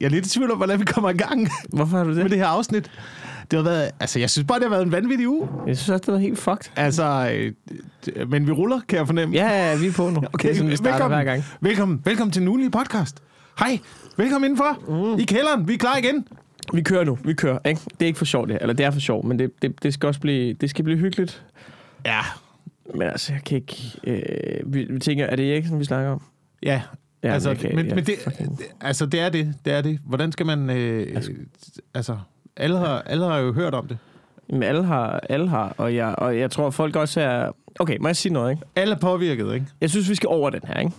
jeg er lidt i tvivl om, hvordan vi kommer i gang Hvorfor har du det? med det her afsnit. Det har været, altså, jeg synes bare, det har været en vanvittig uge. Jeg synes også, det var helt fucked. Altså, øh, d- men vi ruller, kan jeg fornemme. Ja, ja, vi er på nu. Okay, det er sådan, vi starter velkommen. hver gang. Velkommen, velkommen til den ugenlige podcast. Hej, velkommen indenfor. Mm. I kælderen, vi er klar igen. Vi kører nu. Vi kører, ikke? Det er ikke for sjovt, det her. Eller det er for sjovt, men det, det, det skal også blive, det skal blive hyggeligt. Ja. Men altså, jeg kan ikke... Øh, vi, vi tænker, er det Eriksen, vi snakker om? Ja, Ja, altså, kan- men, jeg men det, altså, det er det. Det er det. Hvordan skal man... Øh, altså, altså alle har, alle har jo hørt om det. Jamen, alle har, alle har, og jeg, og jeg tror, folk også er... Okay, må jeg sige noget, ikke? Alle er påvirket, ikke? Jeg synes, vi skal over den her, ikke?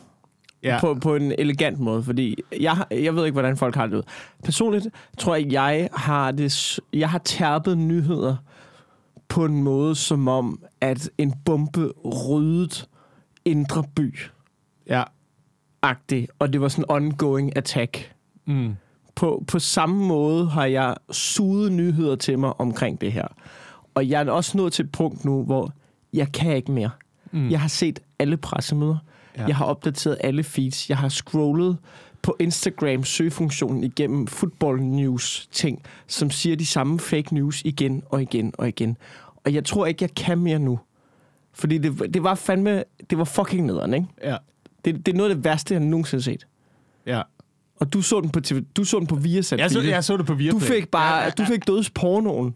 Ja. På, på en elegant måde, fordi jeg, jeg ved ikke, hvordan folk har det ud. Personligt tror jeg, jeg har, det, jeg har tærpet nyheder på en måde, som om, at en bombe ryddede indre by Ja. Agtig og det var sådan ongoing attack. Mm. På, på samme måde har jeg suget nyheder til mig omkring det her. Og jeg er også nået til et punkt nu, hvor jeg kan ikke mere. Mm. Jeg har set alle pressemøder. Ja. Jeg har opdateret alle feeds. Jeg har scrollet på Instagram søgefunktionen igennem football news ting, som siger de samme fake news igen og igen og igen. Og jeg tror ikke, jeg kan mere nu. Fordi det, det var fandme, det var fucking nederen, ikke? Ja. Det, det er noget af det værste, jeg nogensinde har set. Ja. Og du så den på, TV, du så den på Viasat. Jeg så, jeg så det på Viaplay. Du fik bare, Ja, ja, ja, du fik dødspornoen.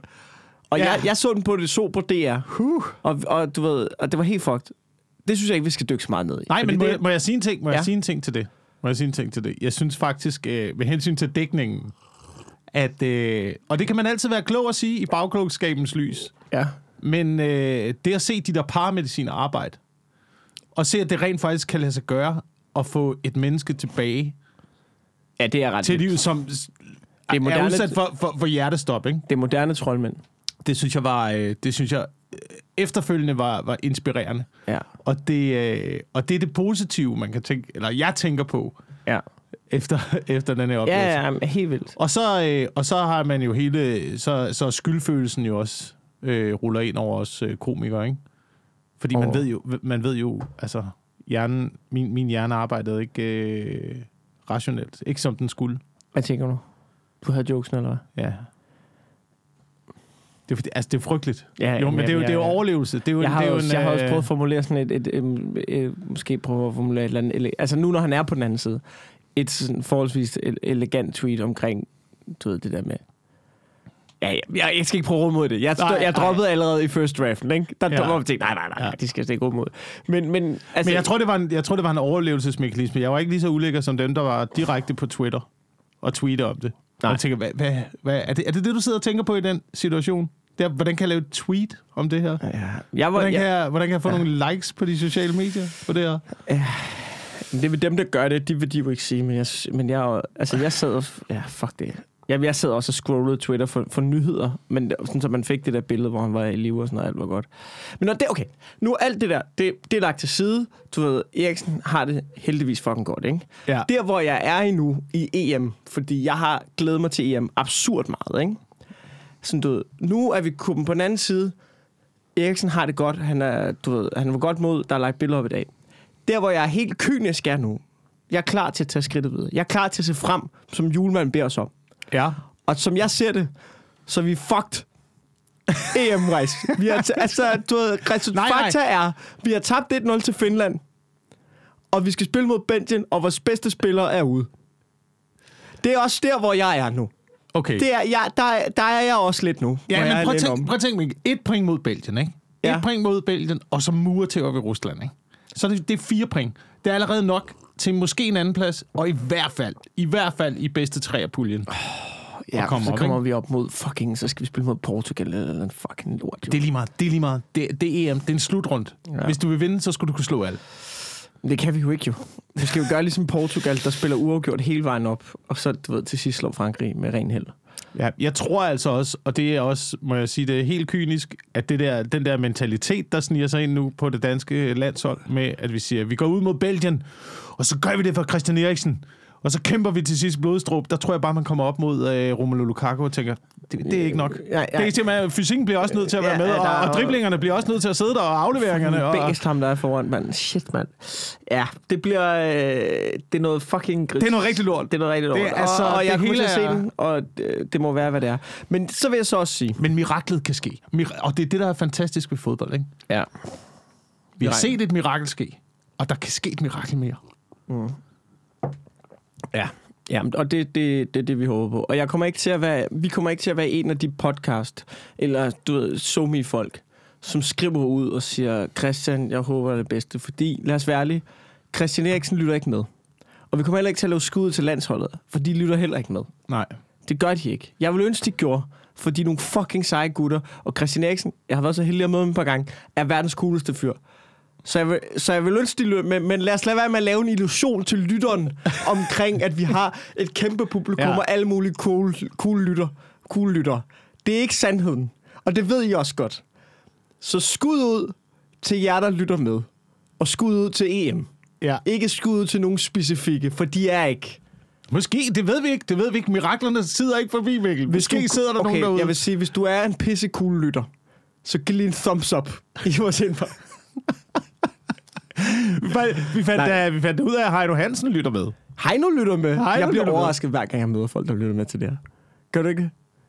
Og Ja. jeg, jeg så den på det så på DR. Huh. Og, og du ved, og det var helt fucked. Det synes jeg ikke, vi skal dykke så meget ned i. Nej, men må, det, jeg, må jeg sige en ting? Må ja. jeg sige en ting til det? Må jeg sige en ting til det? Jeg synes faktisk, øh, med hensyn til dækningen, at, øh, og det kan man altid være klog at sige i bagklogskabens lys, Ja. men øh, det at se de der paramediciner arbejde, og se, at det rent faktisk kan lade sig gøre at få et menneske tilbage ja, det er ret til vildt. livet, som Det er, er moderne- udsat for, for, for hjertestop, ikke? Det er moderne troldmænd. Det synes jeg var, øh, det synes jeg øh, efterfølgende var, var inspirerende. Ja. Og det, øh, og det er det positive, man kan tænke, eller jeg tænker på, Ja. efter, efter den her oplevelse. Ja, ja, helt vildt. Og så, øh, og så har man jo hele, så, så skyldfølelsen jo også øh, ruller ind over os øh, komikere, ikke? Fordi man ved jo, man ved jo, altså, hjernen, min, min hjerne arbejdede ikke øh, rationelt. Ikke som den skulle. Hvad tænker du? Du havde jokesen, eller hvad? Ja. Det er, fordi, altså, det er frygteligt. Ja, jo, jamen, men det er jo, jeg- det er jo overlevelse. Det er jo, Jeg har, det er jo også, en, jeg har også øh, prøvet at formulere sådan et, et, et, et, et måske prøve at formulere et eller andet, ele- altså nu når han er på den anden side, et sådan forholdsvis el- elegant tweet omkring, du ved, det der med, ja, jeg, jeg, jeg skal ikke prøve at råde mod det. Jeg, Nej, jeg nej. droppede allerede i first draften, ikke? Der Ja. ja. var jeg nej, nej, nej, Ja. ja. de skal ikke råde mod. Men, men, altså, Men jeg tror, det var en, jeg tror, det var en overlevelsesmekanisme. Jeg var ikke lige så ulækker som dem, der var direkte på Twitter og tweete om det. Nej. Og jeg tænker, hvad, hvad, hvad, er, det, er det det, du sidder og tænker på i den situation? Det er, hvordan kan jeg lave et tweet om det her? ja, jeg var, Hvordan kan jeg, jeg, hvordan kan jeg få ja. nogle likes på de sociale medier på det her? det er dem, der gør det, de vil de jo ikke sige, men jeg, men jeg, altså, jeg sad og, ja, fuck det. Jeg, jeg sad også og scrollede Twitter for, for nyheder, men sådan, så man fik det der billede, hvor han var i live og sådan noget, alt var godt. Men når det, okay, nu er alt det der, det, det er lagt til side. Du ved, Eriksen har det heldigvis fucking godt, ikke? Ja. Der, hvor jeg er i nu i EM, fordi jeg har glædet mig til EM absurd meget, ikke? Sådan, du ved, nu er vi kommet på den anden side. Eriksen har det godt. Han er, du ved, han var godt mod, der er lagt billeder op i dag. Der, hvor jeg er helt kynisk er nu. Jeg er klar til at tage skridtet videre. Jeg er klar til at se frem, som julemanden beder os om. Ja. Og som jeg ser det, så er vi fucked. EM-rejse. Vi har altså, du ved, resultat, Nej, nej. fakta er, vi har tabt 1-0 til Finland, og vi skal spille mod Belgien, og vores bedste spillere er ude. Det er også der, hvor jeg er nu. Okay. Det er, jeg, der, er- der er jeg også lidt nu. ja, men prøv at, tænk, prøv at tænke mig. Et point mod Belgien, ikke? Et Ja. point mod Belgien, og så mure til op i Rusland, ikke? Så det, det er fire point. Det er allerede nok til måske en anden plads, og i hvert fald, i hvert fald i bedste tre af puljen. Ja, og kommer så op, kommer ikke? vi op mod fucking, så skal vi spille mod Portugal eller en fucking lort. Jo. Det er lige meget. Det er lige meget. Det, det er EM. Det er en slutrund. Ja. Hvis du vil vinde, så skulle du kunne slå alle. Det kan vi jo ikke jo. Vi skal jo gøre ligesom Portugal, der spiller uafgjort hele vejen op, og så du ved, til sidst slår Frankrig med ren held. Ja, jeg tror altså også, og det er også, må jeg sige, det er helt kynisk, at det der, den der mentalitet, der sniger sig ind nu på det danske landshold, med at vi siger, at vi går ud mod Belgien, og så gør vi det for Christian Eriksen. Og så kæmper vi til sidst blodstrup. Der tror jeg bare, man kommer op mod øh, Romelu Lukaku og tænker, det, det er ikke nok. Ja, ja. Det er simpelthen, fysikken bliver også nødt til at være Ja, med, ja, og, og driblingerne bliver også nødt til at sidde der, og afleveringerne. Og, Bæst ham, der er foran, mand. Shit, mand. Ja, det bliver... Øh, det er noget fucking gris. det er noget rigtig lort. Det er noget rigtig lort. Det er altså- og, og jeg at se er- den, og det, det må være, hvad det er. Men så vil jeg så også sige... Men miraklet kan ske. Mir- og det er det, der er fantastisk ved fodbold. Ikke? Ja. Vi har set et mirakel ske, og der kan ske et mirakel mere. Ja. Ja, og det, det, det er det, vi håber på. Og jeg kommer ikke til at være, vi kommer ikke til at være en af de podcast, eller du ved, somi folk, som skriver ud og siger, Christian, jeg håber det bedste. Fordi, lad os være ærlige, Christian Eriksen lytter ikke med. Og vi kommer heller ikke til at lave skud til landsholdet, for de lytter heller ikke med. Nej. Det gør de ikke. Jeg vil ønske, de gjorde, for de er nogle fucking seje gutter. Og Christian Eriksen, jeg har været så heldig at møde ham et par gange, er verdens cooleste fyr. Så jeg vil, så jeg vil ønske, de men, men lad os lade være med at lave en illusion til lytteren omkring, at vi har et kæmpe publikum Ja. og alle mulige cool, cool, lytter, cool lytter. Det er ikke sandheden. Og det ved I også godt. Så skud ud til jer, der lytter med. Og skud ud til EM. Ja. Ikke skud ud til nogen specifikke, for de er ikke. Måske, det ved vi ikke. Det ved vi ikke. Miraklerne sidder ikke forbi, Mikkel. Måske du- sidder der okay, nogen derude. jeg vil sige, hvis du er en pisse cool lytter, så giv lige en thumbs up i vores indbakke. Vi fandt, vi fandt, Nej. da, vi fandt ud af, at Heino Hansen lytter med. Heino lytter med. Heino jeg bliver lytter med. overrasket, hver gang jeg møder folk, der lytter med til det her. Gør du ikke?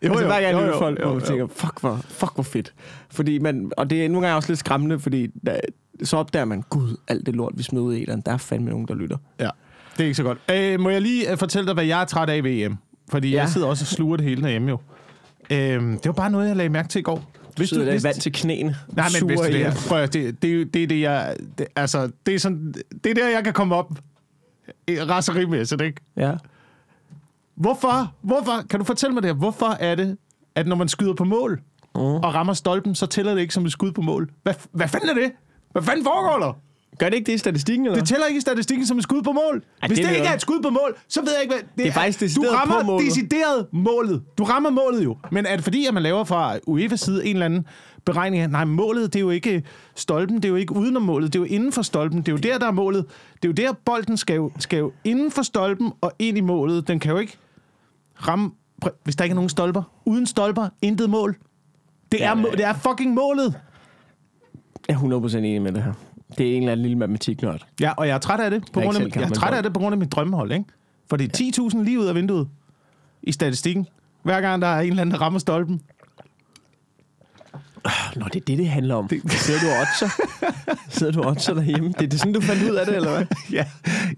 Jo, altså, jo, hver gang jeg jo, lytter jo, folk, jo, man jo. tænker, fuck hvor, fuck hvor fedt. Fordi man, og det er nogle gange også lidt skræmmende, fordi der, så opdager man, gud, alt det lort, vi smider ud i den, der er fandme nogen, der lytter. Ja, det er ikke så godt. Øh, må jeg lige øh, fortælle dig, hvad jeg er træt af ved EM? Fordi. Ja. jeg sidder også og sluger det hele derhjemme jo. Øh, det var bare noget, jeg lagde mærke til i går. Hvis du er vand til knæene. Nej, men hvis Sure det, er, prøv det, det, er det er det, jeg... Det, altså, det er, sådan, det er der, jeg kan komme op raserimæssigt, ikke? Ja. Hvorfor? Hvorfor? Kan du fortælle mig det her? Hvorfor er det, at når man skyder på mål Mm. og rammer stolpen, så tæller det ikke som et skud på mål? Hvad, hvad fanden er det? Hvad fanden foregår der? Gør det ikke det i statistikken, eller? Det tæller ikke i statistikken som et skud på mål. Ej, Hvis det det, ikke er et skud på mål, så ved jeg ikke, hvad... Det, Det er faktisk Du decideret rammer på målet. decideret målet. Du rammer målet jo. Men er det fordi, at man laver fra UEFA's side en eller anden beregning af, nej, målet, det er jo ikke stolpen, det er jo ikke udenom målet, det er jo inden for stolpen. Det er jo der, der er målet. Det er jo der, bolden skal jo, skal jo inden for stolpen og ind i målet. Den kan jo ikke ramme, hvis der ikke er nogen stolper. Uden stolper, intet mål. Det er, ja. det er fucking målet. Jeg er 100% enig med det her. Det er en eller anden lille matematiknørd. Ja, og jeg er træt af det. På Jeg grund af, jeg er træt af det på grund af mit drømmehold, ikke? For det er 10.000 lige ud af vinduet i statistikken. Hver gang der er en eller anden, der rammer stolpen. Nå, det er det, det handler om. Det... Sidder du og? Sidder du og derhjemme? Det er det sådan, du fandt ud af det, eller hvad? ja,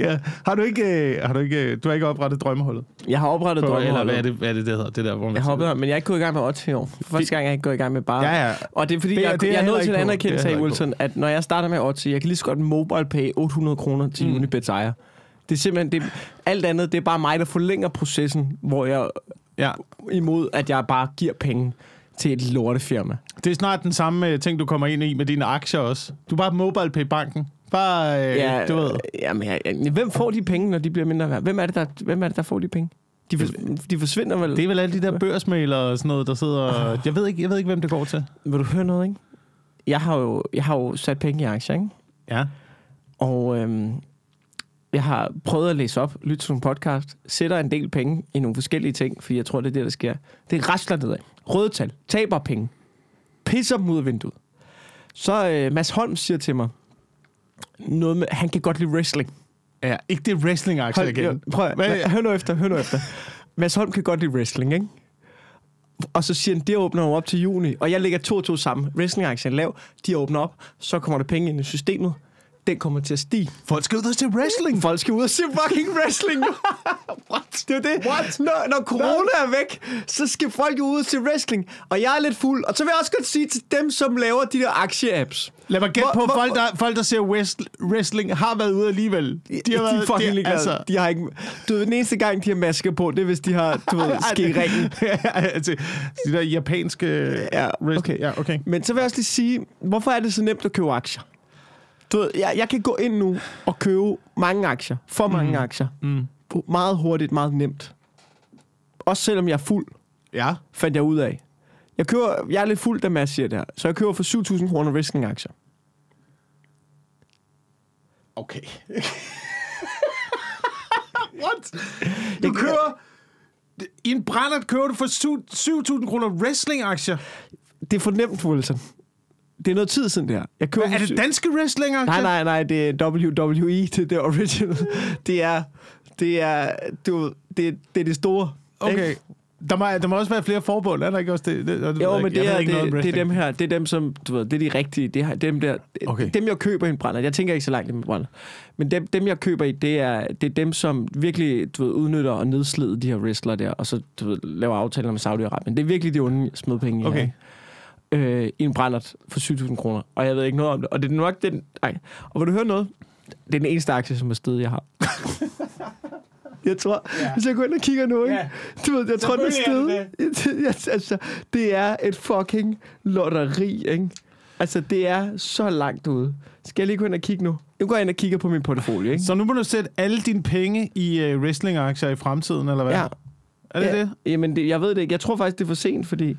ja. Har du ikke, øh, har du ikke, øh, du har ikke oprettet drømmeholdet? Jeg har oprettet På, eller drømmeholdet. hvad er, det, hvad er det, det hedder? Det der, hvor man Jeg har oprettet, men jeg er ikke gået i gang med odds i år. For Første gang, jeg ikke gået i gang med bare... Ja, ja. Og det er fordi, Det jeg, det er jeg er jeg nødt til jeg heller ikke Wilson, at når jeg starter med odds, jeg kan lige så godt mobile pay 800 kroner til mm. Unibets ejer. Det er simpelthen... Det, alt andet, det er bare mig, der forlænger processen, hvor jeg Ja. imod, at jeg bare giver penge til et lortefirma. Det er snart den samme øh, ting, du kommer ind i med dine aktier også. Du er bare mobile pay banken. Bare, øh, Ja, du ved. Jamen, jeg, jeg, hvem får de penge, når de bliver mindre værd? Hvem er det, der, hvem er det, der får de penge? De, for, de forsvinder vel? Det er vel alle de der børsmalere og sådan noget, der sidder... Jeg ved ikke, jeg ved ikke hvem det går til. Vil du høre noget, ikke? Jeg har jo, jeg har jo sat penge i aktier, ikke? Ja. Og øhm, jeg har prøvet at læse op, lytte til nogle podcast, sætter en del penge i nogle forskellige ting, fordi jeg tror, det er det, der sker. Det rasler nedad. Røde tal. Taber penge. Pisser dem ud af vinduet. Så øh, Mads Holm siger til mig, noget med, han kan godt lide wrestling. Ja, ikke det wrestling-aktier Hold, igen. jo, prøv Hvad- hør nu efter, hør nu efter. Mads Holm kan godt lide wrestling, ikke? Og så siger han, det åbner op til juni. Og jeg lægger to og to sammen. Wrestling-aktien lav. De åbner op. Så kommer der penge ind i systemet. Den kommer til at stige. Folk skal ud og se wrestling. Folk skal ud og se fucking wrestling. What? Det er det. What? Når, når corona er væk, så skal folk ud og se wrestling. Og jeg er lidt fuld. Og så vil jeg også godt sige til dem, som laver de der aktie-apps. Lad mig gætte på, hvor- folk der, folk, der ser wrest- wrestling, har været ude alligevel. De, de er fucking ligeglade. altså, De har ikke... Du ved, den eneste gang, de har masker på, det er, hvis de har, du ved, skæringen. altså, de der japanske... Ja, okay. ja, okay. Men så vil jeg også lige sige, hvorfor er det så nemt at købe aktier? Du ved, jeg, jeg kan gå ind nu og købe mange aktier. For mange mm. aktier. Mm. Meget hurtigt, meget nemt. Også selvom jeg er fuld, Ja. fandt jeg ud af. Jeg, køber, jeg er lidt fuld, da Mads siger det her. Så jeg køber for 7.000 kroner wrestling-aktier. Okay. What? Du kører... I en brændert kører du for syv- 7.000 kroner wrestling-aktier. Det er for nemt, Wilson. Det er noget tid siden, det her. Jeg køber Hvad, er det danske wrestling-aktier? Nej, nej, nej, det er WWE, det er det original. Det er, det er, du, det, det er det store. Okay. ikke? Der må, der må også være flere forbund, er der ikke også det? det, det Jo, men det er, ikke noget om det, det er dem her, det er dem, som, du ved, det er de rigtige, det er dem der, Okay. dem jeg køber i en brænder. Jeg tænker ikke så langt i en brænder. Men dem, dem jeg køber i, det er, det er dem, som virkelig, du ved, udnytter og nedslider de her wrestlere der, og så, du ved, laver aftaler med Saudi-Arabien. Det er virkelig de onde smedpenge, Okay. okay. Øh, i en brændert for 7.000 kroner. Og jeg ved ikke noget om det. Og det er nok den... Ej. Og vil du høre noget? Det er den eneste aktie, som er stedet, jeg har. jeg tror, Ja. hvis jeg går ind og kigger nu, ikke? Ja. Du ved, jeg tror, den er stedet. Jeg- altså, det er et fucking lotteri, ikke? Altså, det er så langt ude. Skal jeg lige gå ind og kigge nu? Nu går jeg ind og kigger på min portefølje, ikke? Så nu må du sætte alle dine penge i uh, wrestling-aktier i fremtiden, eller hvad? Ja. Er det ja, det? Jamen, det, jeg ved det ikke. Jeg tror faktisk, det er for sent, fordi...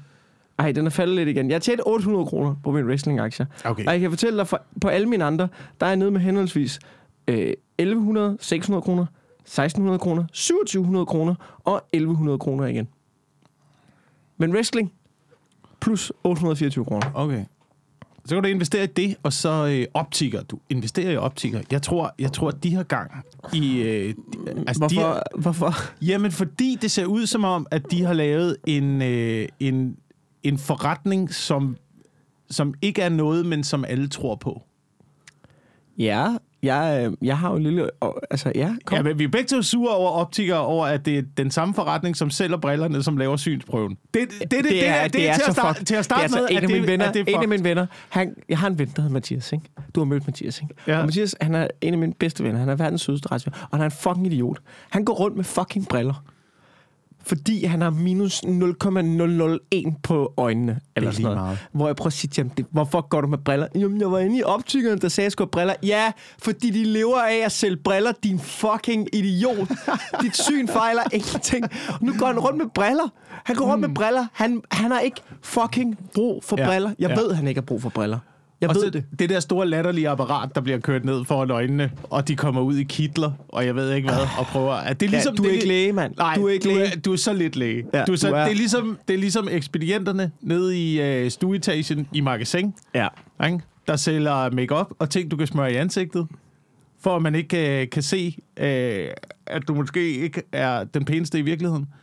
Ej, den er faldet lidt igen. Jeg har tjent 800 kroner på min wrestling-aktier. Okay. Og jeg kan fortælle dig, for, på alle mine andre, der er jeg nede med henholdsvis øh, 1100, 600 kroner, 1600 kroner, 2700 kroner og 1100 kroner igen. Men wrestling, plus 824 kroner. Okay. Så kan du investere i det, og så øh, optiker. Du investerer i optiker. Jeg tror, jeg tror at de her gang i... Øh, de, altså De Hvorfor? her, Hvorfor? jamen, fordi det ser ud som om, at de har lavet en, øh, en, en forretning, som, som ikke er noget, men som alle tror på. Ja, jeg, øh, jeg har jo en lille... Altså, ja, kom. Ja, men vi er begge to sure over optikere, over at det er den samme forretning, som sælger brillerne, som laver synsprøven. Det, det, det, det, det, er, det er, til, at starte, til at starte det er med, en af det, mine venner, at det er en af mine venner, han, jeg har en ven, der hedder Mathias, ikke? Du har mødt Mathias, ikke? Ja. Og Mathias, han er en af mine bedste venner. Han er verdens sødeste retsvenner, og han er en fucking idiot. Han går rundt med fucking briller. Fordi han har minus 0,001 på øjnene. Eller sådan noget. meget. Hvor jeg prøver at sige til ham, hvorfor går du med briller? Jamen, jeg var inde i optikeren, der sagde, at jeg skulle have briller. Ja, fordi de lever af at sælge briller, din fucking idiot. Dit syn fejler ingenting. Nu går han rundt med briller. Han går rundt med briller. Han, han har ikke fucking brug for Ja, briller. Jeg ja. ved, han ikke har brug for briller. Jeg Og ved så det. det der store latterlige apparat, der bliver kørt ned foran øjnene, og de kommer ud i kitler, og jeg ved ikke hvad, og prøver... At det er ligesom, ja, du er det, ikke læge, mand. Nej, du er ikke du læge. er, du er så lidt læge. Ja, du er så, du er. Det, er ligesom, det er ligesom ekspedienterne nede i øh, stueetagen i magasin, Ja. ikke? der sælger makeup og ting, du kan smøre i ansigtet, for at man ikke øh, kan se, øh, at du måske ikke er den pæneste i virkeligheden.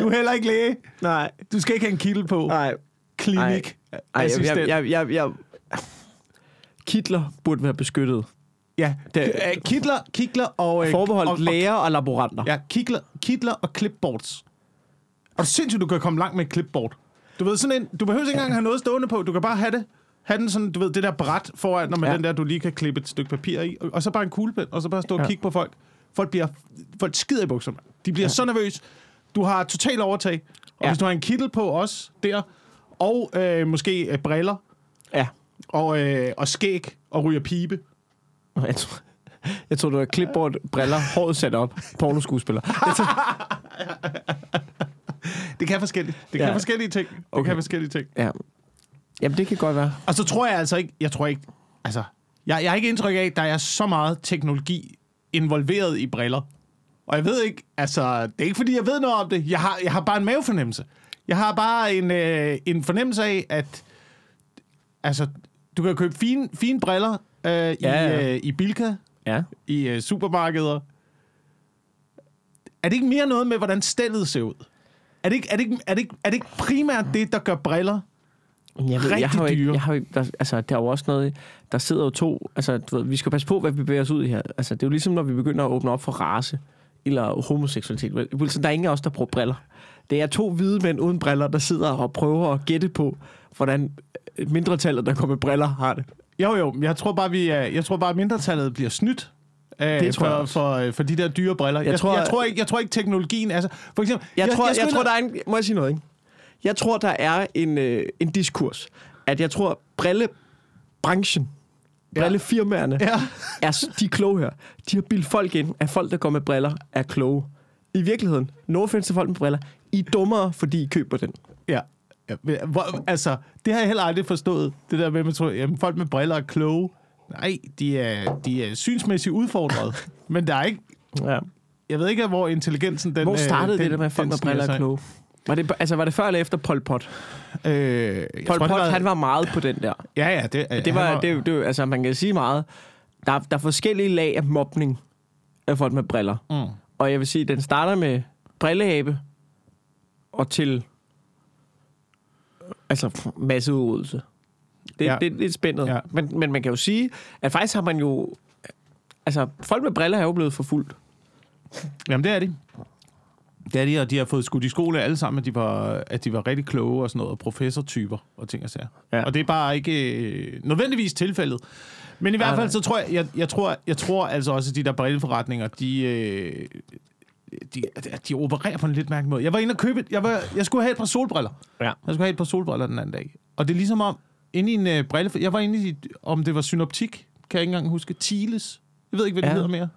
Du er heller ikke læge. Nej. Du skal ikke have en kittel på. Nej. Klinik. Ej, jeg, assistent. jeg, jeg, jeg, jeg, Kitler burde være beskyttet. Ja, Det- øh, kitler, kitler og... øh, Forbeholdt og, og, læger og laboranter. Ja, kitler, kitler og clipboards. Og sindssygt, du kan komme langt med et clipboard. Du ved, sådan en, du behøver ikke engang have noget stående på. Du kan bare have det. Have den sådan, du ved, det der bræt foran, når man Ja. den der, du lige kan klippe et stykke papir i. Og, og så bare en kuglepen, og så bare stå og Ja. kigge på folk. Folk bliver, folk skider i bukserne. De bliver ja. så nervøse. Du har total overtag. Og ja. Hvis du har en kittel på også der, og øh, måske øh, briller, ja. og, øh, og skæg, og ryger pibe. Jeg tror, jeg tror, du har clipboard, briller, håret sat op, pornoskuespiller. Det kan forskelligt. Det kan Ja. forskellige ting. Det Okay. kan forskellige ting. ja. Jamen, det kan godt være. Og så tror jeg altså ikke, jeg tror ikke, altså, jeg, jeg har ikke indtryk af, at der er så meget teknologi involveret i briller. Og jeg ved ikke, altså, det er ikke fordi, jeg ved noget om det. Jeg har, jeg har bare en mavefornemmelse. Jeg har bare en, øh, en fornemmelse af, at altså, du kan købe fine, fine briller øh, i, Ja, ja. øh, i Bilka, Ja. i øh, supermarkeder. Er det ikke mere noget med, hvordan stillet ser ud? Er det ikke, er det ikke, er det ikke, er det ikke primært det, der gør briller Jeg, ved, Rigtig jeg har jo ikke, dyre. jeg har jo der, altså, der er jo også noget, der sidder jo to, altså, du ved, vi skal passe på, hvad vi bevæger os ud i her. Altså, det er jo ligesom, når vi begynder at åbne op for race, eller homoseksualitet. Wilson, der er ingen af os, der bruger briller. Det er to hvide mænd uden briller, der sidder og prøver at gætte på, hvordan mindretallet, der kommer med briller, har det. Jo, jo, jeg tror bare, vi jeg tror bare, at mindretallet bliver snydt. Øh, Det tror jeg for, også. for, øh, for de der dyre briller. Jeg, jeg, tror- jeg, tror ikke, jeg tror ikke, teknologien... Altså, for eksempel, Jeg, jeg tror, jeg, skulle jeg tror der er en... Må jeg sige noget, ikke? Jeg tror, der er en, øh, en diskurs, at jeg tror, brillebranchen. Brillefirmaerne, Ja. er, de er kloge her. De har bildt folk ind, at folk, der går med briller, er kloge. I virkeligheden, no offense til folk med briller, I er dummere, fordi I køber den. Ja. Hvor, altså, det har jeg heller aldrig forstået. Det der med, at man tror, jamen, folk med briller er kloge. Nej, de er, de er synsmæssigt udfordret. men der er ikke... Ja. Jeg ved ikke, hvor intelligensen den... Hvor startede øh, det den, der med, at folk med briller er kloge? Var det, altså, var det før eller efter Pol Pot? Øh, jeg Pol tror, Pot, det han var meget på den der. Ja, ja. Det, Det var, han det, det, altså, man kan sige meget. Der, er- der er forskellige lag af mobning af folk med briller. Mm. Og jeg vil sige, den starter med brilleabe og til altså masseudryddelse. Det, Ja. det, det er spændet. Ja. Men, men man kan jo sige, at faktisk har man jo... Altså, folk med briller er jo blevet forfulgt. Jamen, det er de. Det er de, og de har fået skudt i skole alle sammen, at de var, at de var rigtig kloge og sådan noget, og professortyper og ting og sager. Ja. Og det er bare ikke øh, nødvendigvis tilfældet. Men i hvert fald, så tror jeg, jeg, jeg, tror, jeg tror altså også, at de der brilleforretninger, de, øh, de, de opererer på en lidt mærkelig måde. Jeg var inde og købe, jeg, var, jeg skulle have et par solbriller. Ja. Jeg skulle have et par solbriller den anden dag. Og det er ligesom om, inde i en øh, brille... Jeg var inde i, om det var synoptik, kan jeg ikke engang huske. Thiles. Jeg ved ikke, hvad det Ja. hedder mere.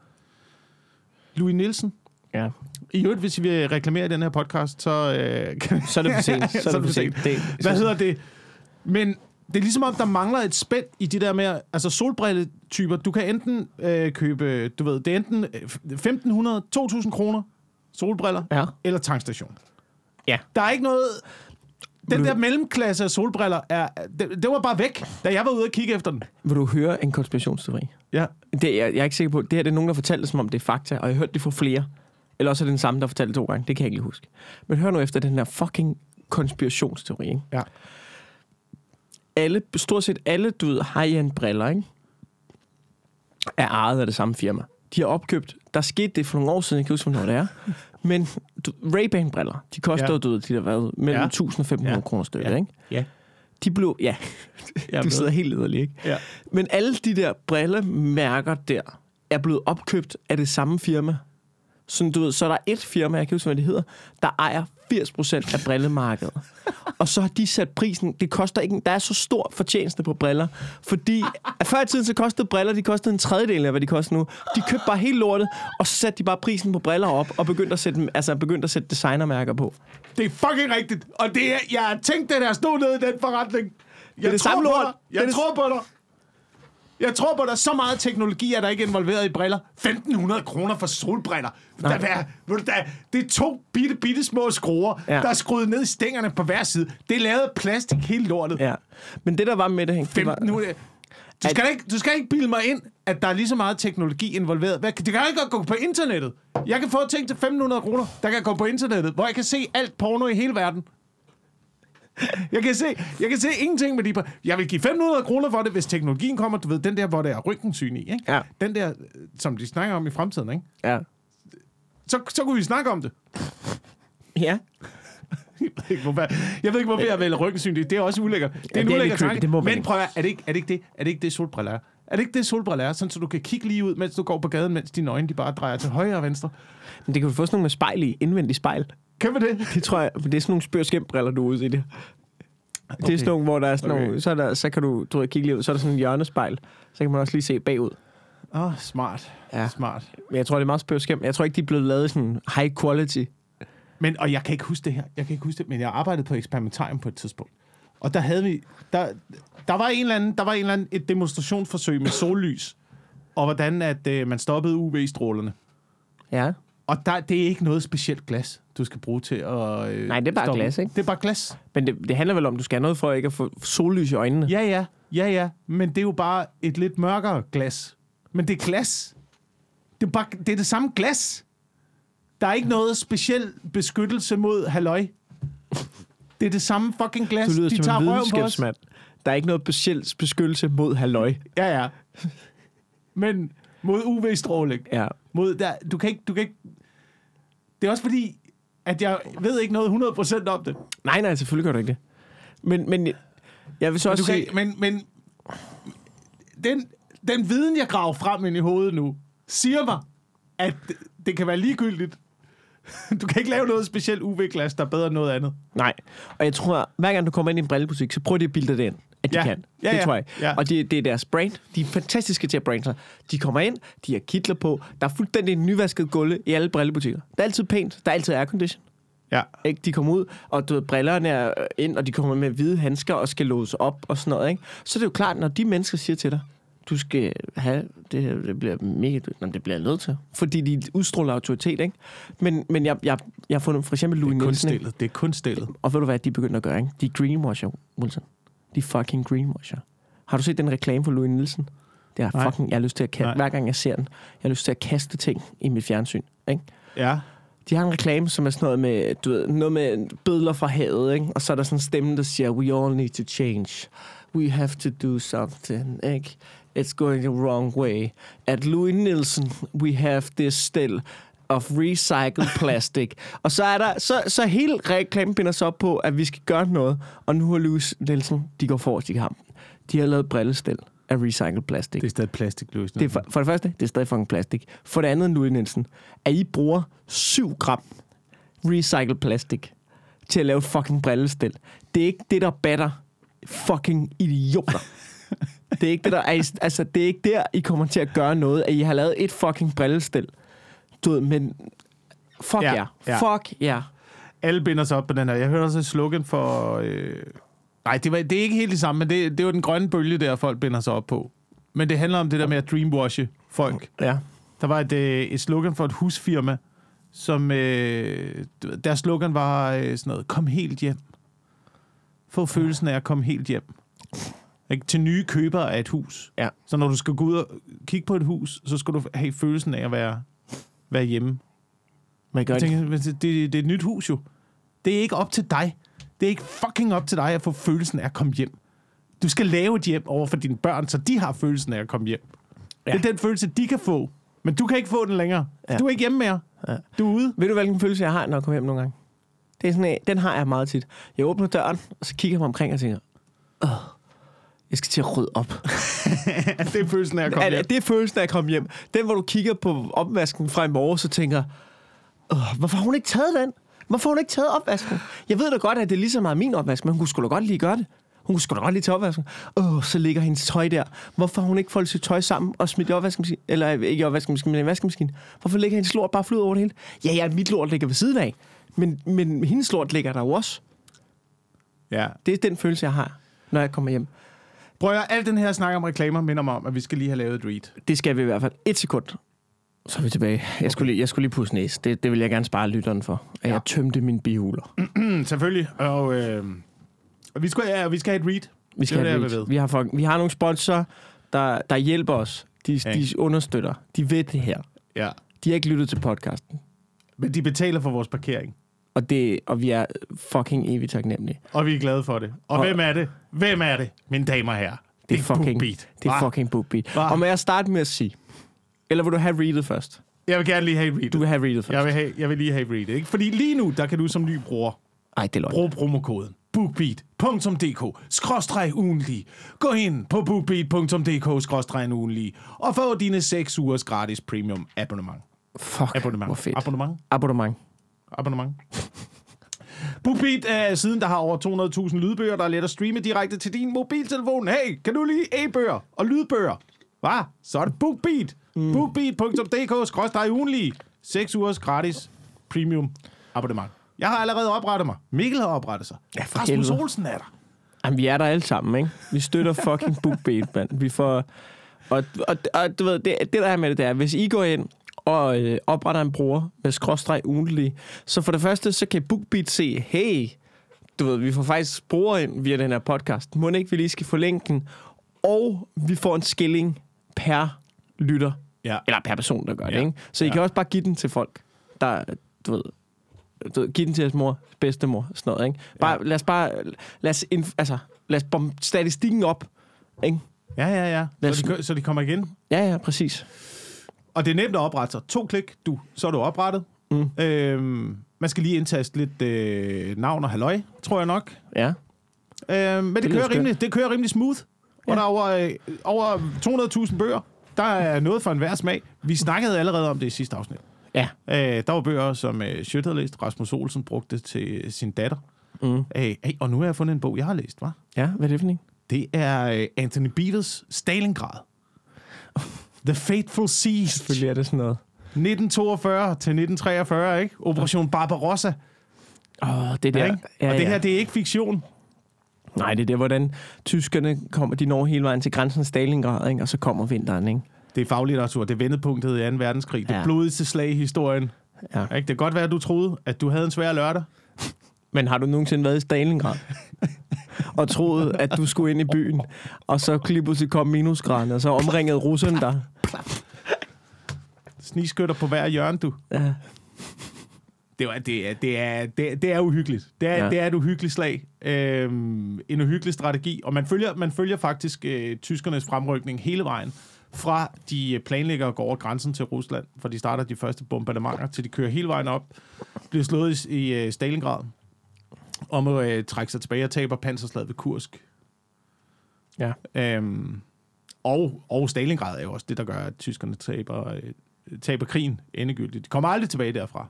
Louis Nielsen. Ja. I øvrigt, hvis I vil reklamere i den her podcast, så... Øh, kan, Så er det for sent. Så er det for sent. Hvad hedder det? Men det er ligesom om, der mangler et spænd i de der med... Altså solbrilletyper. Du kan enten øh, købe... Du ved, det er enten øh, 1.500, 2.000 kroner solbriller, Ja. eller tankstation. Ja. Der er ikke noget... Den du- der mellemklasse af solbriller, er, det, det var bare væk, da jeg var ude og kigge efter den. Vil du høre en konspirationsteori? Ja. Det, jeg, jeg er ikke sikker på. Det her det er nogen, der fortalte det, som om det er fakta, og jeg har hørt det fra flere. Eller også er det den samme, der fortalte to gange. Det kan jeg ikke huske. Men hør nu efter den her fucking konspirationsteori. Ikke? Ja. Alle, stort set alle, du ved, high-end briller, ikke? er ejet af det samme firma. De har opkøbt, der skete det for nogle år siden, jeg kan huske, hvornår det er, men du, Ray-Ban briller, de koster Ja. du ved, de der været mellem Ja. 1000 og 500 Ja. kroner stykket, Ja. ikke? Ja. De blev, ja, du sidder helt lederlig, ikke? Ja. Men alle de der brillemærker der, er blevet opkøbt af det samme firma. Sådan, du ved, så er der et firma, jeg kan huske, hvad det hedder, der ejer 80% af brillemarkedet. Og så har de sat prisen, det koster ikke, der er så stor fortjeneste på briller, fordi at før i tiden så kostede briller, de kostede en tredjedel af, hvad de koster nu. De købte bare helt lortet, og så satte de bare prisen på briller op, og begyndte at sætte, altså begyndte at sætte designermærker på. Det er fucking rigtigt. Og det er, jeg har tænkt det der stod nede i den forretning. Jeg er det tror samme på lort. Det Jeg det- tror på dig. Jeg tror på dig. Så meget teknologi er der ikke involveret i briller. 1.500 kroner for solbriller. Der, er, ved du, der, det er to bitte, bitte små skruer, ja. Der er skruet ned i stængerne på hver side. Det er lavet af plastik hele lortet. Ja. Men det, der var med det, Henk, det var... 1500. Du skal, ikke, du skal ikke bilde mig ind, at der er lige så meget teknologi involveret. Hvad, det kan ikke godt gå på internettet. Jeg kan få ting til 1.500 kroner, der kan gå på internettet, hvor jeg kan se alt porno i hele verden. Jeg kan se, jeg kan se ingenting med de... Jeg vil give 500 kroner for det, hvis teknologien kommer. Du ved, den der, hvor der er røntgensyn i, ikke? Ja. Den der, som de snakker om i fremtiden, ikke? Ja. Så, så kunne vi snakke om det. Ja. Jeg ved ikke, hvorfor, jeg ved ikke, hvorfor jeg vælger røntgensyn. Det det er også ulækkert. Det er det en er ulækker creepy. tanke. Det må Men prøv at, er det ikke, er det ikke det, er det ikke det solbriller er? Er det ikke det solbriller er, sådan så du kan kigge lige ud, mens du går på gaden, mens dine øjne de bare drejer til højre og venstre? Men det kan du få sådan nogle med spejl i, indvendig spejl. Kan vi det? Det tror jeg, men det er sådan nogle spørskæmbriller, du er ude i det. Okay. Det er sådan nogle, hvor der er sådan Okay. nogle, så, er der, så kan du, du ved, kigge lige ud, så er der sådan en hjørnespejl, så kan man også lige se bagud. Åh, oh, smart. Ja. Smart. Men jeg tror, det er meget spørskæm. Jeg tror ikke, de er blevet lavet sådan high quality. Men, og jeg kan ikke huske det her. Jeg kan ikke huske det, men jeg arbejdede på eksperimentarium på et tidspunkt. Og der havde vi... Der, der var en eller anden, der var en eller anden, et demonstrationsforsøg med sollys, og hvordan at øh, man stoppede UV-strålerne. Ja. Og der, det er ikke noget specielt glas, du skal bruge til at... Øh, Nej, det er bare stoppe. glas, ikke? Det er bare glas. Men det, det handler vel om, at du skal have noget for ikke at få sollys i øjnene. Ja, ja. Ja, ja. Men det er jo bare et lidt mørkere glas. Men det er glas. Det er, bare, det, er det samme glas. Der er ikke noget speciel beskyttelse mod halløj. Det er det samme fucking glas. Du lyder De som tager en videnskabsmand. Der er ikke noget specielt beskyttelse mod halløj. Ja, ja. Men mod UV-stråling. Ja. Mod der, du kan ikke, du kan ikke... Det er også fordi, at jeg ved ikke noget 100% om det. Nej, nej, selvfølgelig gør du ikke det. Men, men jeg vil så Men, også kan, sige... men, men den, den viden, jeg graver frem ind i hovedet nu, siger mig, at det, det kan være ligegyldigt. Du kan ikke lave noget specielt UV-glas, der er bedre end noget andet. Nej. Og jeg tror, hver gang du kommer ind i en brillebutik, så prøv de at bilde det ind, at de Ja. kan. Ja, det ja. tror jeg. Ja. Og det, det er deres brand. De er fantastiske til at brande sig. De kommer ind, de har kitler på. Der er fuldstændig nyvasket gulve i alle brillebutikker. Det er altid pænt. Der er altid aircondition. Ja. Ikke? De kommer ud, og du ved, brillerne er ind, og de kommer med hvide handsker og skal låse op og sådan noget. Ikke? Så det er jo klart, når de mennesker siger til dig, Du skal have... Det, her, det bliver mega... Nå, det bliver jeg nødt til. Fordi de udstråler autoritet, ikke? Men, men jeg, jeg, jeg har fundet for eksempel Det Louis er Nielsen. ikke? stillet. Det er kun stillet. Og ved du hvad, de er begyndt at gøre, ikke? De er greenwasher, Wilson. De er fucking greenwasher. Har du set den reklame for Louis Nielsen? Det er fucking... Jeg har lyst til at kaste... Nej. Hver gang jeg ser den, jeg har lyst til at kaste ting i mit fjernsyn, ikke? Ja. De har en reklame, som er sådan noget med, du ved, noget med bødler fra havet, ikke? Og så er der sådan en stemme, der siger, we all need to change. We have to do something, ikke? It's going the wrong way. At Louis Nielsen, we have this still of recycled plastic. og så er der, så, så hele reklamen binder sig op på, at vi skal gøre noget. Og nu har Louis Nielsen, de går forrest i kampen. De har lavet brillestil af recycled plastic. Det er stadig plastikløsning. Det er for, for det første, det er stadig fucking plastik. For det andet, Louis Nielsen, at I bruger 7 gram recycled plastik til at lave fucking brillestil. Det er ikke det, der batter fucking idioter. det er ikke det, der er, altså, det er ikke der, I kommer til at gøre noget, at I har lavet et fucking brillestil. Du ved, men fuck Ja, yeah. ja. Fuck ja. Yeah. Alle binder sig op på den her. Jeg hørte også et slogan for... Øh... Nej, det, var, det er ikke helt det samme, men det, det var den grønne bølge, der folk binder sig op på. Men det handler om det der med at dreamwashe folk. Ja. Der var et, øh, et slogan for et husfirma, som... Øh, deres slogan var øh, sådan noget, kom helt hjem. Få følelsen af at komme helt hjem. Ikke? Til nye købere af et hus. Ja. Så når du skal gå ud og kigge på et hus, så skal du have følelsen af at være, være hjemme. Gør det. tænker, det, det, det er et nyt hus jo. Det er ikke op til dig. Det er ikke fucking op til dig at få følelsen af at komme hjem. Du skal lave et hjem over for dine børn, så de har følelsen af at komme hjem. Ja. Det er den følelse, de kan få. Men du kan ikke få den længere. Ja. Du er ikke hjemme mere. Ja. Du er ude. Ved du, hvilken følelse jeg har, når jeg kommer hjem nogle gange? Det er sådan, en- den har jeg meget tit. Jeg åbner døren, og så kigger jeg mig omkring og tænker, Åh, jeg skal til at rydde op. det er følelsen af at komme hjem. det er følelsen af at komme hjem. Den, hvor du kigger på opvasken fra i morgen, så tænker, Åh, hvorfor har hun ikke taget den? Hvorfor har hun ikke taget opvasken? Jeg ved da godt, at det er lige så meget min opvask, men hun kunne sgu da godt lige gøre det. Hun kunne sgu da godt lige tage opvasken. Åh, så ligger hendes tøj der. Hvorfor har hun ikke foldet sit tøj sammen og smidt i opvaskemaskinen? Eller ikke i opvaskemaskinen, men i vaskemaskinen. Hvorfor ligger hendes lort bare flyet over det hele? Ja, ja, mit lort ligger ved siden af. Men, men hendes lort ligger der jo også. Ja. Det er den følelse, jeg har, når jeg kommer hjem. Prøv at al den her snak om reklamer minder mig om, at vi skal lige have lavet et read. Det skal vi i hvert fald. Et sekund. Så er vi tilbage. Jeg skulle lige, jeg skulle lige pusse næse. Det, det vil jeg gerne spare lytteren for. At Ja. jeg tømte mine bihuler. Selvfølgelig. Og, øh, og vi, skal, ja, vi skal have et read. Vi, skal Det have det, jeg ved. vi, har, for, vi har nogle sponsorer, der, der hjælper os. De, Ja. de understøtter. De ved det her. Ja. De har ikke lyttet til podcasten. Men de betaler for vores parkering. Og, det, og vi er fucking evigt taknemmelige. Og vi er glade for det. Og, Og- hvem er det? Hvem er det, mine damer og herrer? Det er fucking, BookBeat. det er fucking BookBeat. Og må jeg starte med at sige, eller vil du have readet først? Jeg vil gerne lige have et read. Du vil have readet først. Jeg vil, have, jeg vil lige have et read. Ikke? Fordi lige nu, der kan du som ny bruger Ej, det er løgn. bruge promokoden bookbeat.dk skråstreg ugenlig. Gå ind på bookbeat.dk skråstreg ugenlig og få dine 6 ugers gratis premium abonnement. Fuck, Abonnement. hvor fedt. Abonnement. Abonnement. Abonnement. BookBeat er siden, der har over 200.000 lydbøger, der er let at streame direkte til din mobiltelefon. Hey, kan du lide e-bøger og lydbøger? Hvad? Så er det BookBeat. Mm. BookBeat.dk skråstreg ugenlig. 6 ugers gratis premium abonnement. Jeg har allerede oprettet mig. Mikkel har oprettet sig. Ja, for Rasmus helvede. Olsen er der. Jamen, vi er der alle sammen, ikke? Vi støtter fucking BookBeat, mand. Vi får... Og, og, og du ved, det, det der er med det, det er, hvis I går ind og øh, opretter en bruger med skråstreg ugentlig, så for det første, så kan BookBeat se, hey, du ved, vi får faktisk brugere ind via den her podcast. Må ikke, vi lige skal få linken, og vi får en skilling per lytter, Ja. eller per person, der gør Ja. det, ikke? Så I Ja. kan også bare give den til folk, der, du ved, du ved, give den til jeres mor, bedstemor, sådan noget, ikke? Bare, Ja. lad os bare, lad os, inf- altså, lad os bombe statistikken op, ikke? Ja, ja, ja. Så de, så de kommer igen. Ja, ja, præcis. Og det er nemt at oprette sig. To klik, du, så er du oprettet. Mm. Øhm, man skal lige indtaste lidt øh, navn og halløj, tror jeg nok. Ja. Øh, men det, det, kører rimelig, det kører rimelig smooth. Ja. Og der er over, øh, over 200.000 bøger. Der er noget for enhver smag. Vi snakkede allerede om det i sidste afsnit. Ja. Øh, der var bøger, som øh, Sjøt havde læst. Rasmus Olsen brugte til sin datter. Mm. Øh, hey, og nu har jeg fundet en bog, jeg har læst, hva'? Ja, hvad er det for en? Det er øh, Anthony Beatles Stalingrad. The Fateful Siege. Selvfølgelig er det sådan noget. 1942 til 1943, ikke? Operation Barbarossa. Åh, oh, det Ja, der. ikke? Ja, og det ja. her, det er ikke fiktion. Nej, det er der, hvordan tyskerne kommer, de når hele vejen til grænsen af Stalingrad, ikke? og så kommer vinteren, ikke? Det er faglitteratur. Det er vendepunktet i 2. verdenskrig. Det Ja. blodigste slag i historien. Ja. Ikke? Det kan godt være, at du troede, at du havde en svær lørdag. Men har du nogensinde været i Stalingrad? og troet, at du skulle ind i byen, og så lige pludselig kom minusgraden, og så omringede russerne dig. Snigskytter på hver hjørne, du. Ja. Det er, det er, det er, det er, det er uhyggeligt. Det er, Ja. det er et uhyggeligt slag. Øhm, en uhyggelig strategi. Og man følger, man følger faktisk øh, tyskernes fremrykning hele vejen. Fra de planlægger at gå over grænsen til Rusland, for de starter de første bombardementer, til de kører hele vejen op, bliver slået i, i øh, Stalingrad, og må øh, trække sig tilbage og taber panserslaget ved Kursk. Ja. Øhm, og, og Stalingrad er jo også det, der gør, at tyskerne taber, øh, taber krigen endegyldigt. De kommer aldrig tilbage derfra.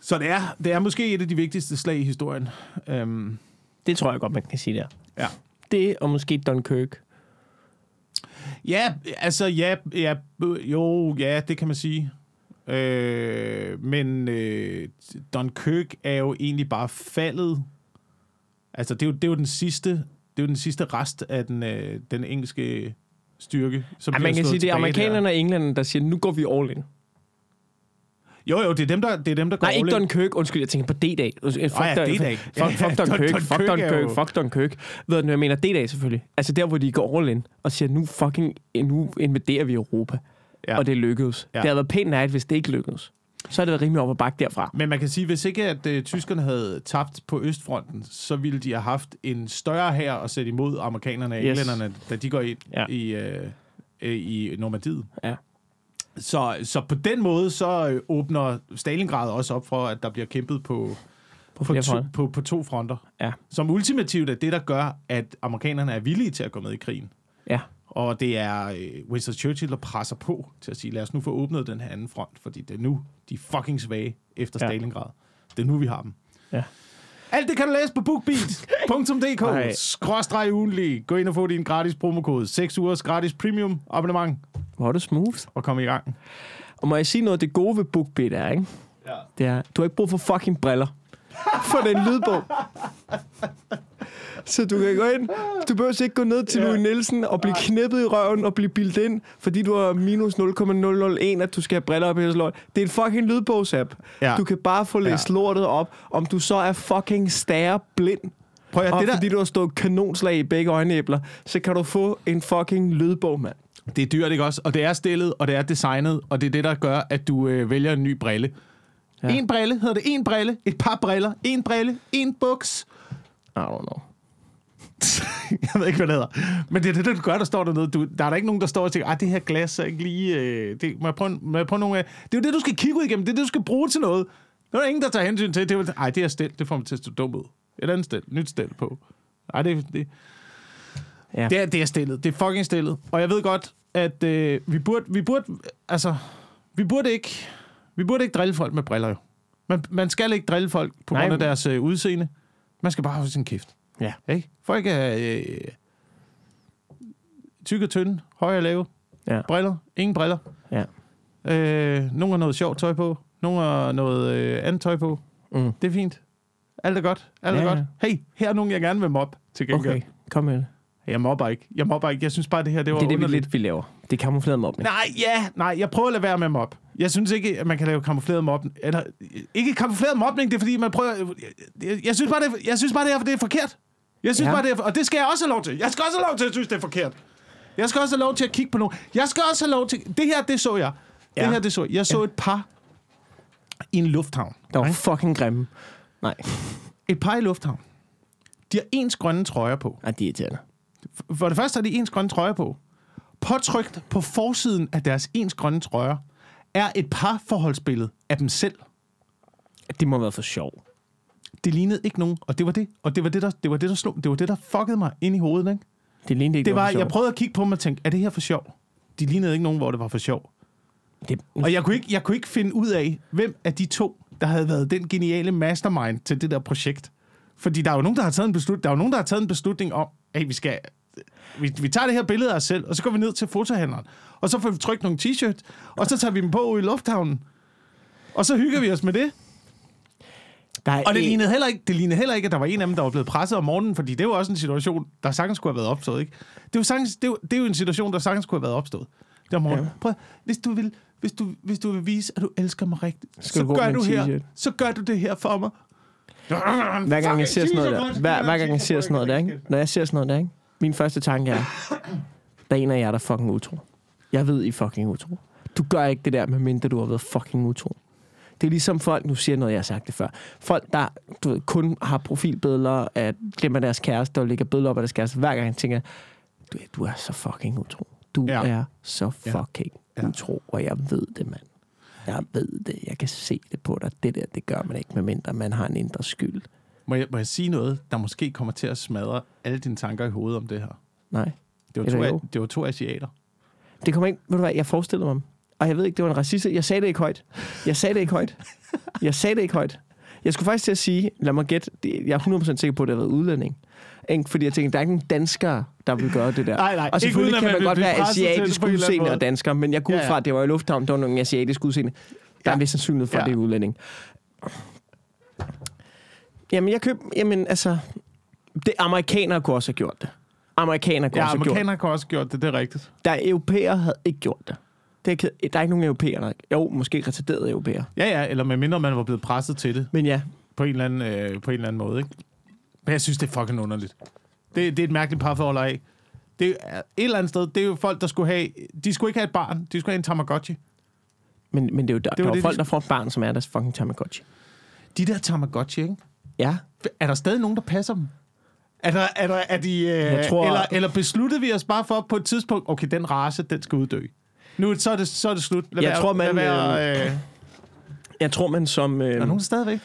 Så det er, det er måske et af de vigtigste slag i historien. Øhm, Det tror jeg godt, man kan sige der. ja. Det og måske Dunkirk. Ja, altså ja, ja, jo, ja, det kan man sige. Øh, men øh, Dunkirk er jo egentlig bare faldet. Altså, det er jo, det er jo den sidste, det er jo den sidste rest af den, øh, den engelske styrke. Som Ja, man kan sige, det er amerikanerne og englænderne, der siger, nu går vi all in. Der. Jo, jo, det er dem, der, det er dem, der går Nej, ikke all in. Dunkirk. Undskyld, jeg tænker på D-dag. Fuck, Åh ja, D-Day. Fuck, Ja, fuck ja, Dunkirk. Dun- Fuck Dunkirk. jo- Fuck Dunkirk. Ved du, jeg mener D-dag selvfølgelig. Altså der, hvor de går all in og siger, nu fucking, nu invaderer vi Europa. Ja. Og det lykkedes. Ja. Det havde været pænt nært, hvis det ikke lykkedes. Så er det været rimelig op og bakke derfra. Men man kan sige, hvis ikke at øh, tyskerne havde tabt på Østfronten, så ville de have haft en større her at sætte imod amerikanerne og Yes. englænderne, da de går ind Ja. i, øh, øh, i Normandiet. Ja. Så, så på den måde, så øh, åbner Stalingrad også op for, at der bliver kæmpet på, På på, to, fronter. på, på to fronter. Ja. Som ultimativt er det, der gør, at amerikanerne er villige til at gå med i krigen. Ja. Og det er øh, Winston Churchill, der presser på til at sige, lad os nu få åbnet den her anden front, fordi det er nu, de er fucking svage efter Ja. Stalingrad. Det er nu, vi har dem. Ja. Alt det kan du læse på bookbeat.dk. Skråstreg ugenlig. Gå ind og få din gratis promokode. 6 ugers gratis premium abonnement. Hvor er det smooth. Og kom i gang. Og må jeg sige noget, det gode ved BookBeat er, ikke? Ja. Det er, du har ikke brug for fucking briller. For den lydbog. Så du kan gå ind. Du behøver ikke gå ned til Ja. Louis Nielsen og blive knippet i røven og blive bildt ind, fordi du har minus 0,001, at du skal have briller op i lort. Det er en fucking lydbogsapp. Ja. Du kan bare få læst Ja. lortet op, om du så er fucking stær blind. Prøv at, Og det, der, fordi du har stået kanonslag i begge øjenæbler, så kan du få en fucking lydbog, mand. det er dyrt, ikke også? Og det er stillet, og det er designet, og det er det, der gør, at du øh, vælger en ny brille. Ja. En brille, hedder det en brille, et par briller, en brille, en buks. I don't know. jeg ved ikke, hvad det hedder. Men det er det, du gør, der står dernede. Du, der er der ikke nogen, der står og tænker, at det her glas er ikke lige... Øh, det, må, jeg prøve, må jeg prøve nogle af... Det er jo det, du skal kigge ud igennem. Det er det, du skal bruge til noget. Det er der ingen, der tager hensyn til. Det er, ej, det er stil. Det får mig til at stå dum ud. Et andet stil. Nyt stil på. Ej, det, det, Ja. det, er, det er stillet. Det er fucking stillet. Og jeg ved godt, at øh, vi burde... Vi burde altså, vi burde ikke... Vi burde ikke drille folk med briller, jo. Man, man skal ikke drille folk på Nej, grund af men- deres øh, udseende. Man skal bare have sin kæft. Ja. Ikke? Folk er øh, tykke og tynde, høje og lave, Ja. briller, ingen briller. Ja. Øh, nogle har noget sjovt tøj på, nogle har noget øh, andet tøj på. Mm. Det er fint. Alt er godt. Alt er Ja, godt. Hey, her er nogen, jeg gerne vil mobbe til gengæld. Okay, kom med det. Jeg mobber ikke. Jeg mobber ikke. Jeg synes bare, det her det var Det er det, vi underligt. lidt vi laver. Det er kamufleret mobning. Nej, ja, nej, jeg prøver at lade være med mob. Jeg synes ikke, at man kan lave kamufleret mobning. Eller, ikke kamufleret mobning, det er fordi, man prøver... Jeg, jeg, synes bare, det, jeg synes bare, det er, det er forkert. Jeg synes Ja. ja. bare, det er... Og det skal jeg også have lov til. Jeg skal også have lov til at synes, det er forkert. Jeg skal også have lov til at kigge på nogen. Jeg skal også have lov til... Det her, det så jeg. Ja. Det her, det så jeg. Jeg så et par i en lufthavn. Der var ikke? fucking grimme. Nej, Et par i lufthavn. De har ens grønne trøjer på. Ej, de er irriterende. For det første har de ens grønne trøjer på. Påtrykt på forsiden af deres ens grønne trøjer er et parforholdsbillede af dem selv. Det må have været for sjov. Det lignede ikke nogen, og det var det. Og det var det, der, det var det, der slog, det var det, der fuckede mig ind i hovedet, ikke? Det lignede ikke Det var, for sjov. jeg prøvede at kigge på dem og tænke, er det her for sjov? De lignede ikke nogen, hvor det var for sjov. Det, Og jeg kunne ikke, jeg kunne ikke finde ud af, hvem af de to, der havde været den geniale mastermind til det der projekt. Fordi der er jo nogen, der har taget en beslutning, der er jo nogen, der har taget en beslutning om, at vi skal vi, vi tager det her billede af os selv, og så går vi ned til fotohandleren, og så får vi trykt nogle t-shirts, og så tager vi dem på ude i lufthavnen, og så hygger vi os med det. Der er Og det en- lignede, heller ikke, det lignede heller ikke, at der var en af dem, der var blevet presset om morgenen, fordi det var også en situation, der sagtens skulle have været opstået. Ikke? Det, jo sagtens, det, jo, det er jo en situation, der sagtens kunne have været opstået. Det om morgenen. Ja. Prøv, hvis du vil, hvis du, hvis du vil vise, at du elsker mig rigtigt, Skal så du gør du her, så gør du det her for mig. Hver gang jeg ser sådan noget der, hver, hver gang jeg ser sådan noget der, ikke? Når jeg ser sådan noget der, ikke? Min første tanke er, der er en af jer, der er fucking utro. Jeg ved, I er fucking utro. Du gør ikke det der, medmindre du har været fucking utro. Det er ligesom folk, nu siger noget, jeg har sagt det før. Folk, der du ved, kun har profilbilleder af dem af deres kæreste, og lægger billeder op af deres kæreste, hver gang jeg tænker, du, du er så fucking utro. Du Ja. er så fucking Ja. utro, og jeg ved det, mand. Jeg ved det. Jeg kan se det på dig. Det der, det gør man ikke, medmindre man har en indre skyld. Må jeg, må jeg sige noget, der måske kommer til at smadre alle dine tanker i hovedet om det her? Nej. Det var, to, det var to asiater. Det kommer ikke, ved du hvad, jeg forestillede mig. Og jeg ved ikke, det var en racist. Jeg sagde det ikke højt. Jeg sagde det ikke højt. Jeg sagde det ikke højt. Jeg skulle faktisk til at sige, lad mig gætte, jeg er 100% sikker på, at det har været udlænding. Ikke? Fordi jeg tænkte, der er ikke nogen danskere, der vil gøre det der. Nej, nej, Og ikke selvfølgelig uden, at kan man man godt være asiatisk udseende og dansker, men jeg går ud Ja, ja. fra, at det var i lufthavn, der var nogen asiatisk udseende. Der er en vis sandsynlighed for, at Ja. det er udlænding. Jamen, jeg køb, jamen, altså, det, amerikanere kunne også have gjort det. Amerikanere kunne Ja, også have gjort det. amerikanere har også gjort det, det er rigtigt. Der er europæere, havde ikke gjort det. det er, der er ikke nogen europæere, der Jo, måske retarderede europæere. Ja, ja, eller med mindre man var blevet presset til det Men ja, på en eller anden, øh, på en eller anden måde, ikke? Men jeg synes, det er fucking underligt. Det, det er et mærkeligt parforhold af. Det er et eller andet sted, det er jo folk, der skulle have... De skulle ikke have et barn, de skulle have en Tamagotchi. men, men det er jo der, var der er det, folk, de- der får et barn, som er deres fucking Tamagotchi. De der Tamagotchi, ikke? Ja, Er der stadig nogen, der passer dem? Er, der, er, der, er de... Øh, Jeg tror- eller, eller besluttede vi os bare for på et tidspunkt, okay, den race, den skal uddø. Nu så er det, så er det slut. Lad Jeg være, tror, man, være, øh, jeg tror, man som... er Øh, nogen stadigvæk?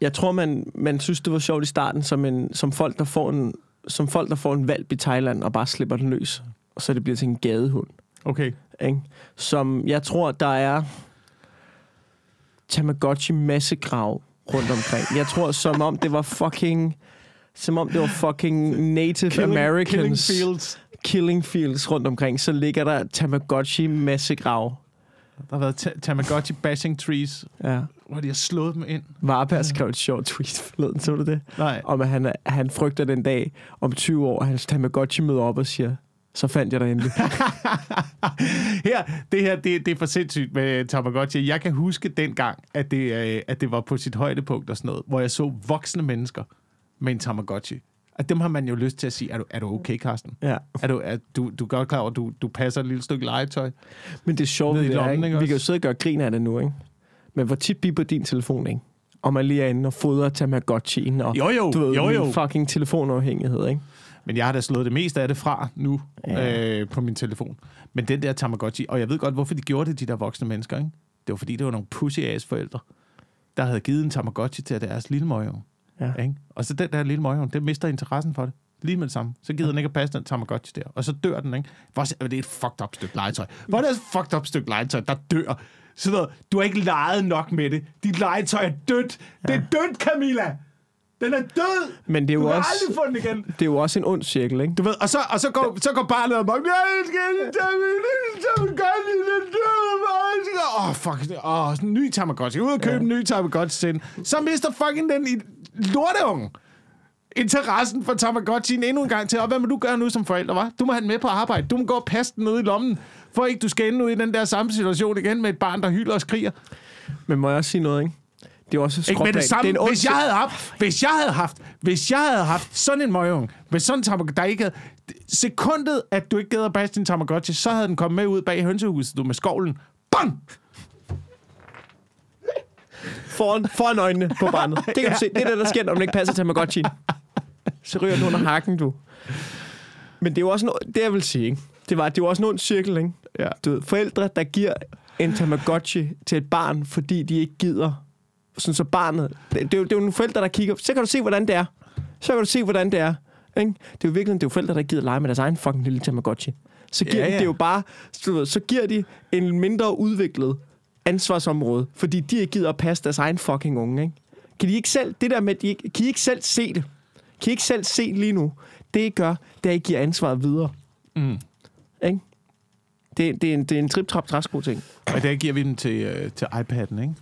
jeg tror, man, man synes, det var sjovt i starten, som, en, som, folk, der får en, som folk, der får en valp i Thailand og bare slipper den løs. Og så det bliver til en gadehund. Okay. Ikke? Som jeg tror, der er Tamagotchi massegrav rundt omkring. Jeg tror, som om det var fucking... Som om det var fucking Native Killing- Americans Killing fields. killing fields rundt omkring, så ligger der Tamagotchi massegrav. Der har været ta- Tamagotchi bashing trees, Ja. hvor de har slået dem ind. Varberg skrev et sjovt tweet forleden, så du det? Nej. Om at han, han frygter den dag om 20 år, at hans Tamagotchi møder op og siger, så fandt jeg dig endelig. her, det her, det, det er for sindssygt med Tamagotchi. Jeg kan huske dengang, at det, øh, at det var på sit højdepunkt og sådan noget, hvor jeg så voksne mennesker med en Tamagotchi. At dem har man jo lyst til at sige, er du, er du okay, Karsten? ja. Er du, er, du, du er godt klar over, at du, du passer et lille stykke legetøj? Men det er sjovt, det er, ikke? vi kan jo sidde og gøre grin af det nu, ikke? Men hvor tit bipper din telefon, ikke? Og man lige er inde og fodrer Tamagotchien, og Jo, jo, du ved, jo, jo. fucking telefonafhængighed, ikke? Men jeg har da slået det meste af det fra nu Ja. øh, på min telefon. Men den der Tamagotchi, og jeg ved godt, hvorfor de gjorde det, de der voksne mennesker, ikke? Det var fordi, det var nogle pussy-ass forældre, der havde givet en Tamagotchi til deres lille møgung. Ja. Ikke? Og så den der lille møgung, det mister interessen for det. Lige med det samme. Så gider den ikke at passe den Tamagotchi der. Og så dør den, ikke? Hvor er det et fucked up stykke legetøj. Hvor er det et fucked up stykke legetøj, der dør? Så noget, du har ikke leget nok med det. Dit legetøj er dødt. Det er dødt, Camilla! Den er død! Men det er Du jo kan også, aldrig få den igen. det er jo også en ond cirkel, ikke? Du ved, og så, og så, går, så går barnet amok. Nej, jeg min lille Tamagotchi, den døde. Åh, oh, fuck. Åh, oh, en ny Tamagotchi. Ud og købe ja. en ny Tamagotchi til. Så mister fucking den i lorteungen interessen for Tamagotchien endnu en gang til. Og hvad må du gøre nu som forælder, var? Du må have den med på arbejde. Du må gå og passe den nede i lommen, for ikke du skal ende ud i den der samme situation igen med et barn, der hylder og skriger. Men må jeg også sige noget, ikke? Det er også Ikke med det samme. Det er hvis jeg havde haft, hvis jeg havde haft, hvis jeg havde haft sådan en møgung, med sådan en Tamagotchi, der ikke havde, sekundet, at du ikke gad at passe din Tamagotchi, så havde den kommet med ud bag hønsehuset, du med skovlen. Bang! Foran, foran øjnene på barnet. Det kan du se. Det er det, der sker, når man ikke passer til Tamagotchien. Så ryger den under hakken, du. Men det er jo også en, det jeg vil sige, ikke? Det var, det er jo også en ond cirkel, ikke? Ja. Du ved, forældre, der giver en Tamagotchi til et barn, fordi de ikke gider. Sådan så barnet... Det, det, er jo, det er jo nogle forældre, der kigger... Så kan du se, hvordan det er. Så kan du se, hvordan det er. Ikke? Det er jo virkelig, det er jo forældre, der gider lege med deres egen fucking lille Tamagotchi. Så giver Ja, ja, de det jo bare... Ved, så giver de en mindre udviklet ansvarsområde, fordi de ikke gider at passe deres egen fucking unge, ikke? Kan de ikke selv, det der med, de ikke, kan I ikke selv se det? Kan I ikke selv se lige nu? Det I gør, det er, I giver ansvaret videre. Mm. Ikke? Det, det, er en, det er en trip trap træsko ting. Og der giver vi den til, øh, til iPad'en, ikke?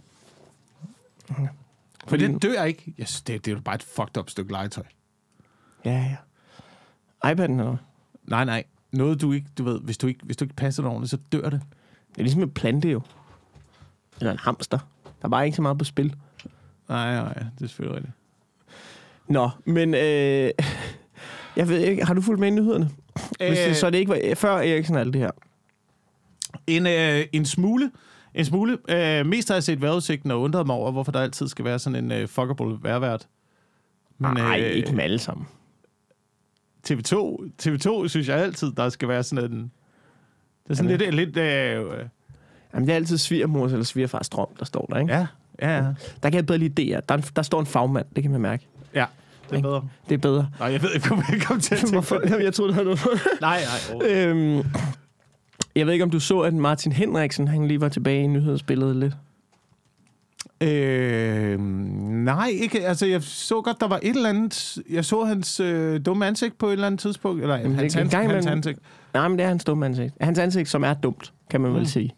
For den dør ikke. Jeg synes, det, det er jo bare et fucked up stykke legetøj. Ja, ja. iPad'en eller? Nej, nej. Noget, du ikke, du ved, hvis du ikke, hvis du ikke passer det ordentligt, så dør det. Det er ligesom en plante jo. Eller en hamster. Der er bare ikke så meget på spil. Nej, nej, det er selvfølgelig rigtigt. Nå, men øh, jeg ved ikke, har du fulgt med i nyhederne? Hvis det, så det ikke var før Eriksen og alt det her. En, øh, en smule. En smule. Øh, mest har jeg set vejrudsigten og undret mig over, hvorfor der altid skal være sådan en øh, fuckable vejrvært. Men, Nej, øh, ikke med alle sammen. TV2, TV2 synes jeg altid, der skal være sådan en... Det er sådan Jamen. lidt... lidt øh, Jamen, det er altid svigermors eller svigerfars drøm, der står der, ikke? ja, ja, ja. Der kan jeg bedre lide det. Der, er en- der står en fagmand, det kan man mærke. Ja, det er bedre. Det er bedre. Nej, jeg ved ikke, om jeg kom til at tænke Hvorfor? Jamen, jeg troede, det havde noget. Nej, nej. øhm, jeg ved ikke, om du så, at Martin Henriksen, han lige var tilbage i nyhedsbilledet lidt. Øh, nej, ikke. Altså, jeg så godt, der var et eller andet... Jeg så hans øh, dumme ansigt på et eller andet tidspunkt. Eller Jamen, hans, det hans, hans ansigt. Nej, men det er hans dumme ansigt. Hans ansigt, som er dumt, kan man vel Mm. sige.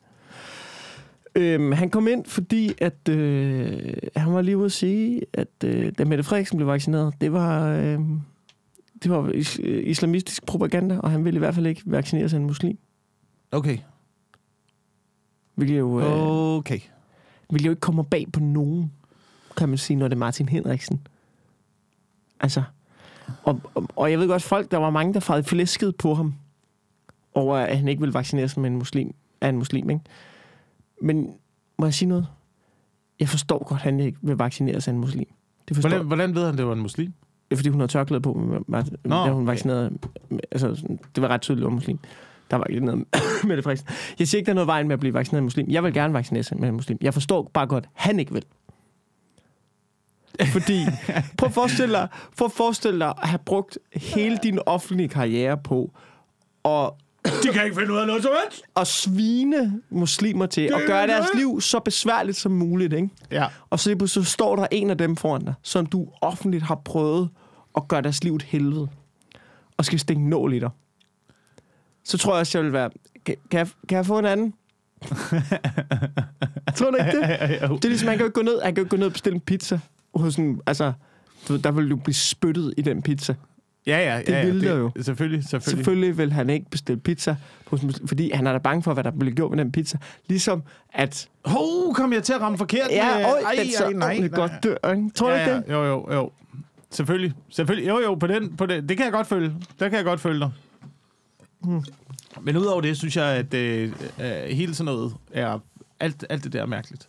Øhm, han kom ind, fordi at, øh, han var lige ude at sige, at øh, da Mette Frederiksen blev vaccineret, det var, øh, det var is- islamistisk propaganda, og han ville i hvert fald ikke vaccinere sig en muslim. Okay. Hvilket jo, øh, Okay. hvilket jo ikke kommer bag på nogen, kan man sige, når det er Martin Henriksen. Altså, og, og, og jeg ved godt, folk, der var mange, der farede flæsket på ham, over at han ikke ville vaccinere sig med en muslim, af en muslim, ikke? Men må jeg sige noget? Jeg forstår godt, at han ikke vil vaccinere sig af en muslim. Det forstår Hvordan, hvordan ved han, det var en muslim? jeg. Fordi hun havde tørklæde på, Nå, da hun okay. vaccinerede. Altså, sådan, det var ret tydeligt, at hun var muslim. Der var ikke noget med det Frederiksen. Jeg siger ikke, der er noget vejen med at blive vaccineret af muslim. Jeg vil gerne vaccinere sig med en muslim. Jeg forstår bare godt, han ikke vil. Fordi, prøv at forestille dig, prøv at forestille dig at have brugt hele din offentlige karriere på at De kan ikke finde ud af noget som helst. at svine muslimer til og Det gøre er deres det. liv så besværligt som muligt, ikke? Ja. Og så, så står der en af dem foran dig, som du offentligt har prøvet at gøre deres liv et helvede, og skal stikke nål i dig. Så tror jeg også, jeg vil være... Kan, kan, jeg, kan jeg få en anden? tror du ikke det? Det er ligesom, han kan jo ikke gå ned, han kan jo ikke gå ned og bestille en pizza. Hos en, altså, der vil du blive spyttet i den pizza. Ja, ja. Det ja, ja, ville der jo. Selvfølgelig, selvfølgelig. Selvfølgelig vil han ikke bestille pizza, fordi han er da bange for, hvad der bliver gjort med den pizza. Ligesom at... Hov, kom jeg til at ramme forkert? Ja, med- øj, ej, den så ej, nej, nej. godt dør, ikke? Tror du ja, ikke det? ja, Jo, jo, jo. Selvfølgelig. Selvfølgelig. Jo, jo, på den, på den. Det kan jeg godt følge. Der kan jeg godt følge dig. Hmm. Men udover det, synes jeg, at øh, øh, hele sådan noget er... Alt, alt det der er mærkeligt.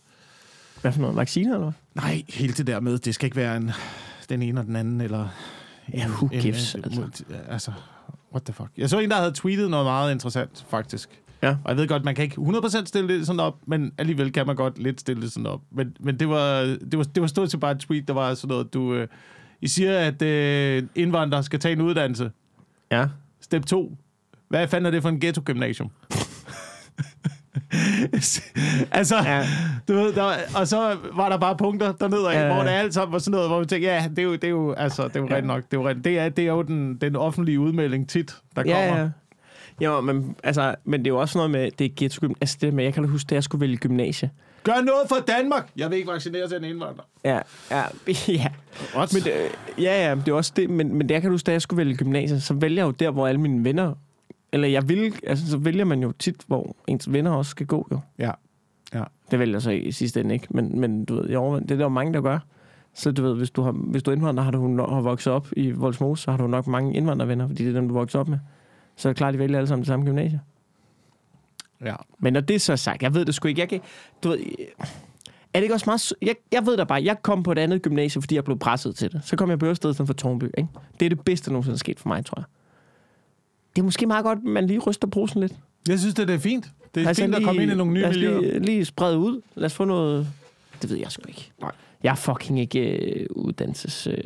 Hvad for noget? Vacciner, eller hvad? Nej, hele det der med, det skal ikke være en, den ene og den anden, eller... Ja, who gives, altså. altså. altså, what the fuck. Jeg så en, der havde tweetet noget meget interessant, faktisk. Ja. Og jeg ved godt, man kan ikke 100% stille det sådan op, men alligevel kan man godt lidt stille det sådan op. Men, men det, var, det, var, det var stort set bare et tweet, der var sådan noget, du... Øh, I siger, at øh, indvandrere skal tage en uddannelse. Ja. Step 2. Hvad fanden er det for en ghetto-gymnasium? altså, ja. Ja. du ved, der, og så var der bare punkter dernede, Ja, ja, ja. hvor det alt sammen var sådan noget, hvor vi tænkte, ja, det er jo, det er jo, altså, det er jo Ja. ja. nok, det er jo, det er, det er jo den, den offentlige udmelding tit, der kommer. Ja, ja. Ja, men, altså, men det er jo også noget med, det er ghetto Altså det med, jeg kan da huske, da jeg skulle vælge gymnasie. Gør noget for Danmark! Jeg vil ikke vaccinere til en indvandrer. Ja, ja, ja. What? Men det, ja, ja, men det er også det. Men, men jeg kan huske, da jeg skulle vælge gymnasie, så vælger jeg jo der, hvor alle mine venner... Eller jeg vil, altså, så vælger man jo tit, hvor ens venner også skal gå, jo. Ja. Ja. Det vælger så i sidste ende, ikke? Men, men du ved, jeg det er der jo mange, der gør. Så du ved, hvis du, har, hvis du er indvandrer, har du har vokset op i Voldsmose, så har du nok mange indvandrervenner, fordi det er dem, du vokser op med. Så er det klart, de vælger alle sammen det samme gymnasie. ja. Men når det så er sagt, jeg ved det sgu ikke. Jeg kan, du ved, er det ikke også meget... Jeg, jeg ved da bare, jeg kom på et andet gymnasie, fordi jeg blev presset til det. Så kom jeg på Ørsted for Tornby. Ikke? Det er det bedste, der nogensinde er sket for mig, tror jeg. Det er måske meget godt, at man lige ryster posen lidt. Jeg synes, det er fint. Det er altså, fint at komme ind i nogle nye miljøer. Lige, lige sprede ud. Lad os få noget... Det ved jeg sgu ikke. Nej. Jeg er fucking ikke øh, uddannelses... Øh,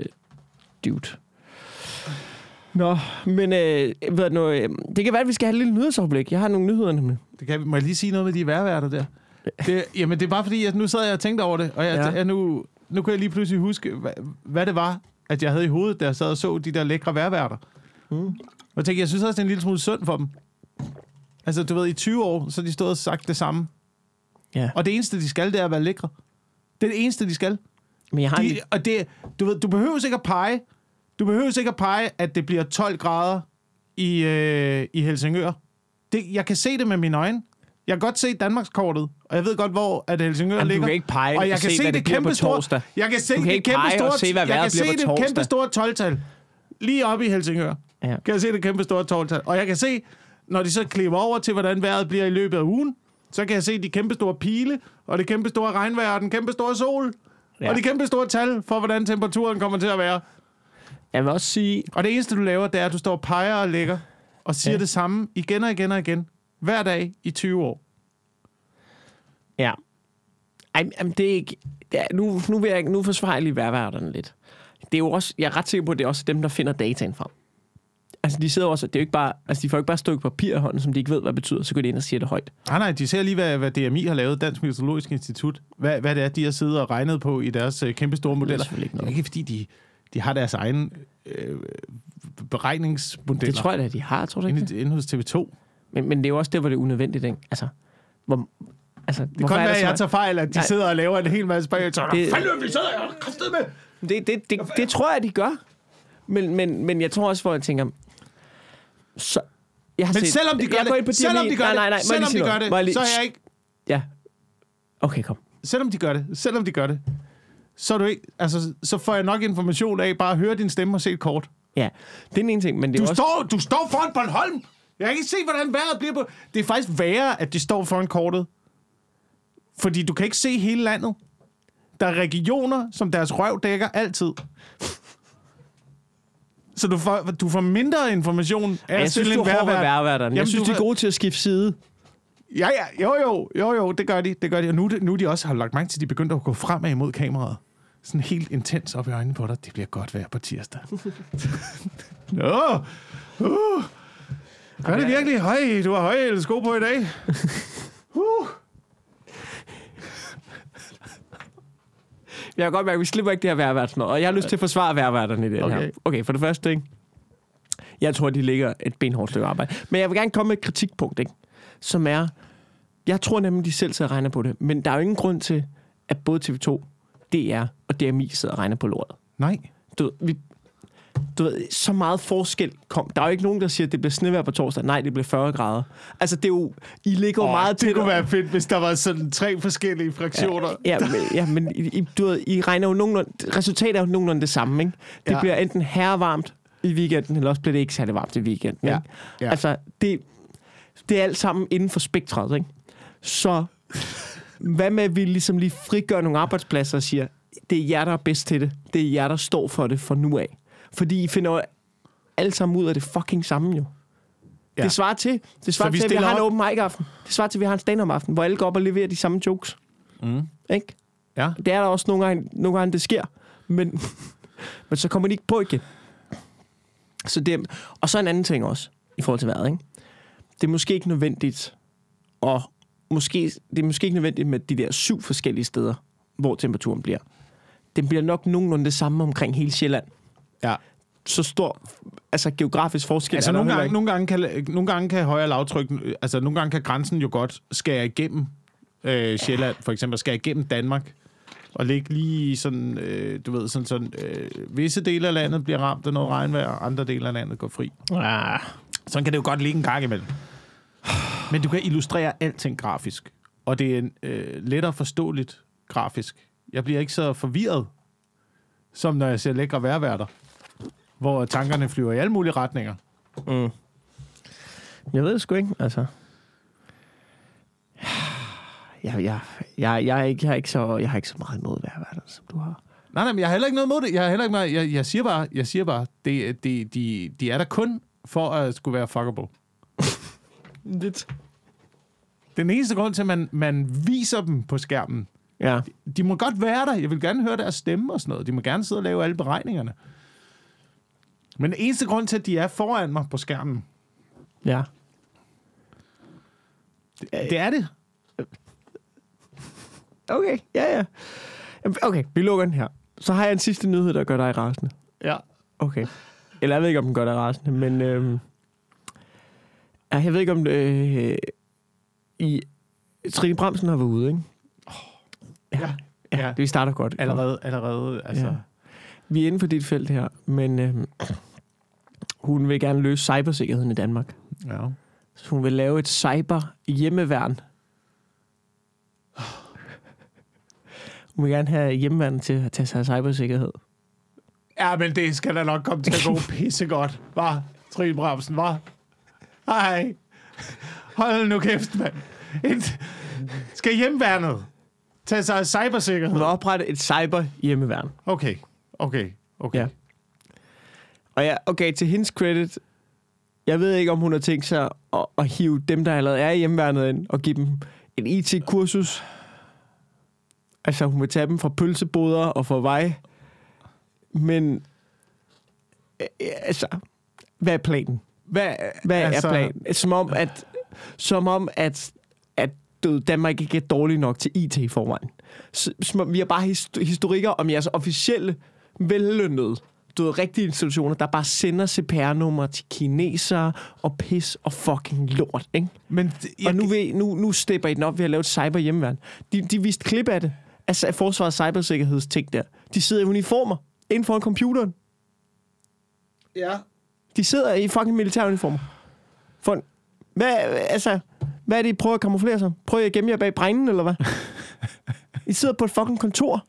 dude. Nå, men øh, ved nu, øh, det kan være, at vi skal have et lille nyhedsoverblik. Jeg har nogle nyheder nemlig. Det kan, vi- må jeg lige sige noget med de værværter der? Det, jamen, det er bare fordi, at nu sad jeg og tænkte over det, og jeg, ja. jeg nu, nu kan jeg lige pludselig huske, hvad, hvad det var, at jeg havde i hovedet, da jeg sad og så de der lækre værværter. Mm. Og jeg tænkte, jeg synes også, det er en lille smule synd for dem. Altså, du ved, i 20 år, så har de stået og sagt det samme. Ja. Og det eneste, de skal, det er at være lækre. Det er det eneste, de skal. Men jeg har en, De, og det, du, ved, du behøver ikke at pege, du behøver ikke at pege, at det bliver 12 grader i, øh, i Helsingør. Det, jeg kan se det med mine øjne. Jeg kan godt se Danmarkskortet, og jeg ved godt, hvor at Helsingør Jamen, du ligger. kan ikke pege og jeg kan se, hvad det det bliver kæmpe store. Jeg kan se Du kan det ikke kæmpe store, se, hvad jeg kan se det kæmpe store 12-tal. Lige oppe i Helsingør. Ja. Kan jeg se det kæmpe store 12-tal. Og jeg kan se, når de så klipper over til, hvordan vejret bliver i løbet af ugen, så kan jeg se de kæmpe store pile, og det kæmpe store regnvejr, og den kæmpe store sol, ja. Ja. og de kæmpe store tal for, hvordan temperaturen kommer til at være. jeg vil også sige, Og det eneste, du laver, det er, at du står og peger og lægger, og siger ja. Ja. det samme igen og igen og igen, hver dag i 20 år. ja. Ej, jamen, det er ikke... Er, nu, nu, vil jeg, nu forsvarer jeg lige værværterne lidt. Det er jo også, jeg er ret sikker på, at det er også dem, der finder dataen frem. Altså, de sidder også, det er jo ikke bare, altså, de får ikke bare et stykke papir i hånden, som de ikke ved, hvad det betyder, så går de ind og siger det højt. Nej, nej, de ser lige, hvad, hvad DMI har lavet, Dansk Meteorologisk Institut. Hvad, hvad det er, de har siddet og regnet på i deres øh, kæmpe store modeller. ikke Det er noget. ikke, fordi de, de har deres egen øh, beregningsmodeller Det tror jeg da, de har, tror du ikke det? inde, inde hos TV2. Men, men det er jo også der, hvor det er unødvendigt, ikke? Altså, hvor, altså, Det kan være, at jeg tager fejl, at de Nej. sidder og laver en hel masse bag. Så Det- det... fanden, vi sidder og med. Det, det, det, det tror jeg, de gør. Men, men, men jeg tror også, hvor jeg tænker... Så, jeg har Men set, selvom de gør jeg går ind på det, selvom de gør nej, nej, nej, det, selvom de gør noget? Det, så er jeg ikke... Ja. Okay, kom. Selvom de gør det, selvom de gør det, så, er du ikke, altså, så får jeg nok information af bare at høre din stemme og se et kort. Ja, det er den ene ting, men det er Du, også... står, du står foran Bornholm! Jeg kan ikke se, hvordan vejret bliver på... Det er faktisk værre, at de står foran kortet. Fordi du kan ikke se hele landet. Der er regioner, som deres røv dækker altid. Så du får, du får mindre information af jeg at synes, stille du er værværterne. Jeg synes, de er gode til at skifte side. Ja, ja, jo, jo, jo, jo, det gør de, det gør de. Og nu, er det- nu de også har lagt mærke til, at de begyndte at gå fremad imod kameraet. Sådan helt intens op i øjnene på dig. Det bliver godt vejr på tirsdag. Nå, uh, gør det virkelig? Høj, du har høje sko på i dag. Jeg kan godt mærke, at vi slipper ikke det her værværtsnød, og jeg har lyst til at forsvare værværterne i det Okay. her. Okay, for det første, ikke? Jeg tror, de ligger et benhårdt stykke arbejde. Men jeg vil gerne komme med et kritikpunkt, ikke? Som er, jeg tror nemlig, de selv sidder og regner på det, men der er jo ingen grund til, at både TV2, DR og DMI sidder og regner på lortet. Nej. Du vi, du ved, så meget forskel kom. Der er jo ikke nogen, der siger, at det bliver snevejr på torsdag. Nej, det bliver 40 grader. Altså, det er jo... I ligger jo Oh, meget det kunne være fedt, hvis der var sådan tre forskellige fraktioner. Ja, men, ja, men I, du ved, I regner jo nogenlunde... Resultatet er jo nogenlunde det samme, ikke? Det Ja. ja. bliver enten herrevarmt i weekenden, eller også bliver det ikke særlig varmt i weekenden, Ja. ikke? Ja. Altså, det, det er alt sammen inden for spektret, ikke? Så hvad med, at vi ligesom lige frigør nogle arbejdspladser og siger, det er jer, der er bedst til det. Det er jer, der står for det fra nu af. Fordi I finder alle sammen ud af det fucking samme jo. Ja. Det svarer til, det svarer vi til at vi har en op- open mic aften. Det svarer til, at vi har en stand aften, hvor alle går op og leverer de samme jokes. Mm. Ikke? Ja. Det er der også nogle gange, nogle gange det sker. Men, men så kommer de ikke på igen. Så det, og så en anden ting også, i forhold til vejret. Ikke? Det er måske ikke nødvendigt, og måske, det er måske ikke nødvendigt med de der syv forskellige steder, hvor temperaturen bliver. Den bliver nok nogenlunde det samme omkring hele Sjælland. Ja. Så stor altså geografisk forskel Altså, er nogle gange, ikke. nogle, gange kan, nogle gange kan højere lavtryk, altså nogle gange kan grænsen jo godt skære igennem øh, Sjælland, for eksempel, skære igennem Danmark, og ligge lige sådan, øh, du ved, sådan, sådan øh, visse dele af landet bliver ramt af noget regnvejr, og andre dele af landet går fri. Ja. Sådan kan det jo godt ligge en gang imellem. Men du kan illustrere alting grafisk, og det er en, øh, lettere forståeligt grafisk. Jeg bliver ikke så forvirret, som når jeg ser lækre vejrværter, hvor tankerne flyver i alle mulige retninger. Mm. Jeg ved det sgu ikke, altså. Jeg, jeg, jeg, jeg, er ikke, jeg, er ikke så, jeg har ikke så meget imod vejrværter, som du har. Nej, nej, men jeg har heller ikke noget mod det. Jeg, har heller ikke meget, jeg, jeg siger bare, jeg siger bare det, det, de, de er der kun for at skulle være fuckable. Lidt. Den eneste grund til, at man, man viser dem på skærmen, Ja. de må godt være der. Jeg vil gerne høre deres stemme og sådan noget. De må gerne sidde og lave alle beregningerne. Men den eneste grund til, at de er foran mig på skærmen, Ja. det, det er det. Okay, ja, ja. Jamen, Okay, vi lukker den her. Så har jeg en sidste nyhed, der gør dig rasende. Ja. Okay. Eller jeg ved ikke, om den gør dig rasende, men... Øhm, ja, jeg ved ikke, om... Øh, i, Trine Bramsen har været ude, ikke? Ja. Ja, Ja. vi starter godt. Allerede, allerede, altså... Ja. Vi er inden for dit felt her, men øh, hun vil gerne løse cybersikkerheden i Danmark. Ja. Så hun vil lave et cyber hjemmeværn. Hun vil gerne have hjemmeværn til at tage sig af cybersikkerhed. Ja, men det skal da nok komme til at gå pissegodt. Var Trine Bramsen, var? Hej. Hold nu kæft, mand. Et, skal hjemværnet tage sig af Hun cybersikkerhed? vil oprette et cyber hjemmeværn. Okay, okay, okay. Ja. Og ja, okay, til hendes credit, jeg ved ikke, om hun har tænkt sig at, at hive dem, der allerede er i hjemmeværnet ind, og give dem en IT-kursus. Altså, hun vil tage dem fra pølseboder og fra vej. Men, altså, hvad er planen? Hvad, Hvad altså, er planen? Som om, at, som om, at, at ved, Danmark ikke er dårlig nok til IT i forvejen. Som om, vi har bare hist- historikker om jeres officielle, vellønnede, du ved, rigtige institutioner, der bare sender CPR-numre til kinesere og pis og fucking lort, ikke? Men og nu, vil, nu, nu stepper I den op ved at lave et cyber hjemmeværn. De, de viste klip af det. Altså af forsvarets cybersikkerhedsting der. De sidder i uniformer inden for computeren. Ja. De sidder i fucking militæruniformer. For, hvad, altså, hvad er det, I prøver at kamuflere sig? Prøver I at gemme jer bag brænden, eller hvad? I sidder på et fucking kontor.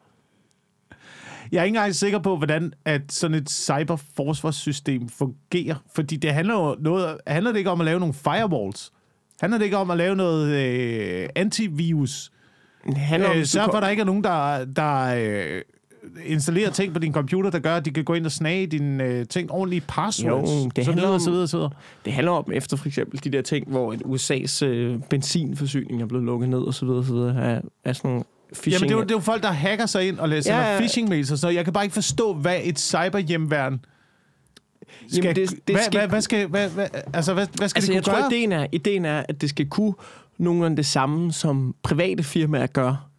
Jeg er ikke engang sikker på, hvordan at sådan et cyberforsvarssystem fungerer. Fordi det handler jo noget, handler det ikke om at lave nogle firewalls. Handler det ikke om at lave noget øh, antivirus? Det handler om, Øh, sørg for, at der ikke er nogen, der, der øh, installerer ting på din computer, der gør, at de kan gå ind og snage dine øh, ting ordentlige passwords. Jo, det så handler videre, om- så videre, så videre. Det handler om efter for eksempel de der ting, hvor et USA's øh, benzinforsyning er blevet lukket ned og så videre, så videre af, af sådan nogle phishing. Jamen, det er, jo, det er jo folk, der hacker sig ind og læser Ja, phishing-mails og sådan noget. Jeg kan bare ikke forstå, hvad et cyberhjemværn skal... Jamen, det- det hvad, skal- hvad, hvad, skal, hvad, hvad, altså, hvad, hvad skal altså, det jeg kunne tror, gøre? ideen er, ideen er, at det skal kunne nogenlunde det samme, som private firmaer gør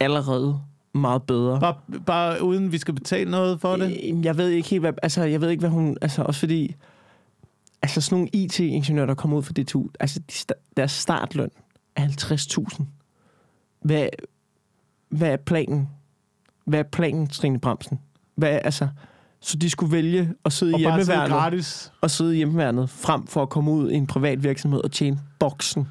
allerede meget bedre. Bare, bare uden vi skal betale noget for det? Jeg ved ikke helt, hvad, altså, jeg ved ikke, hvad hun, altså også fordi, altså sådan nogle IT-ingeniører, der kommer ud fra DTU, altså de, deres startløn er 50.000. Hvad, hvad er planen? Hvad er planen, Trine Bremsen? Hvad er, altså, så de skulle vælge at sidde i Og sidde hjemmeværnet, gratis? og sidde i hjemmeværnet, frem for at komme ud i en privat virksomhed og tjene boksen.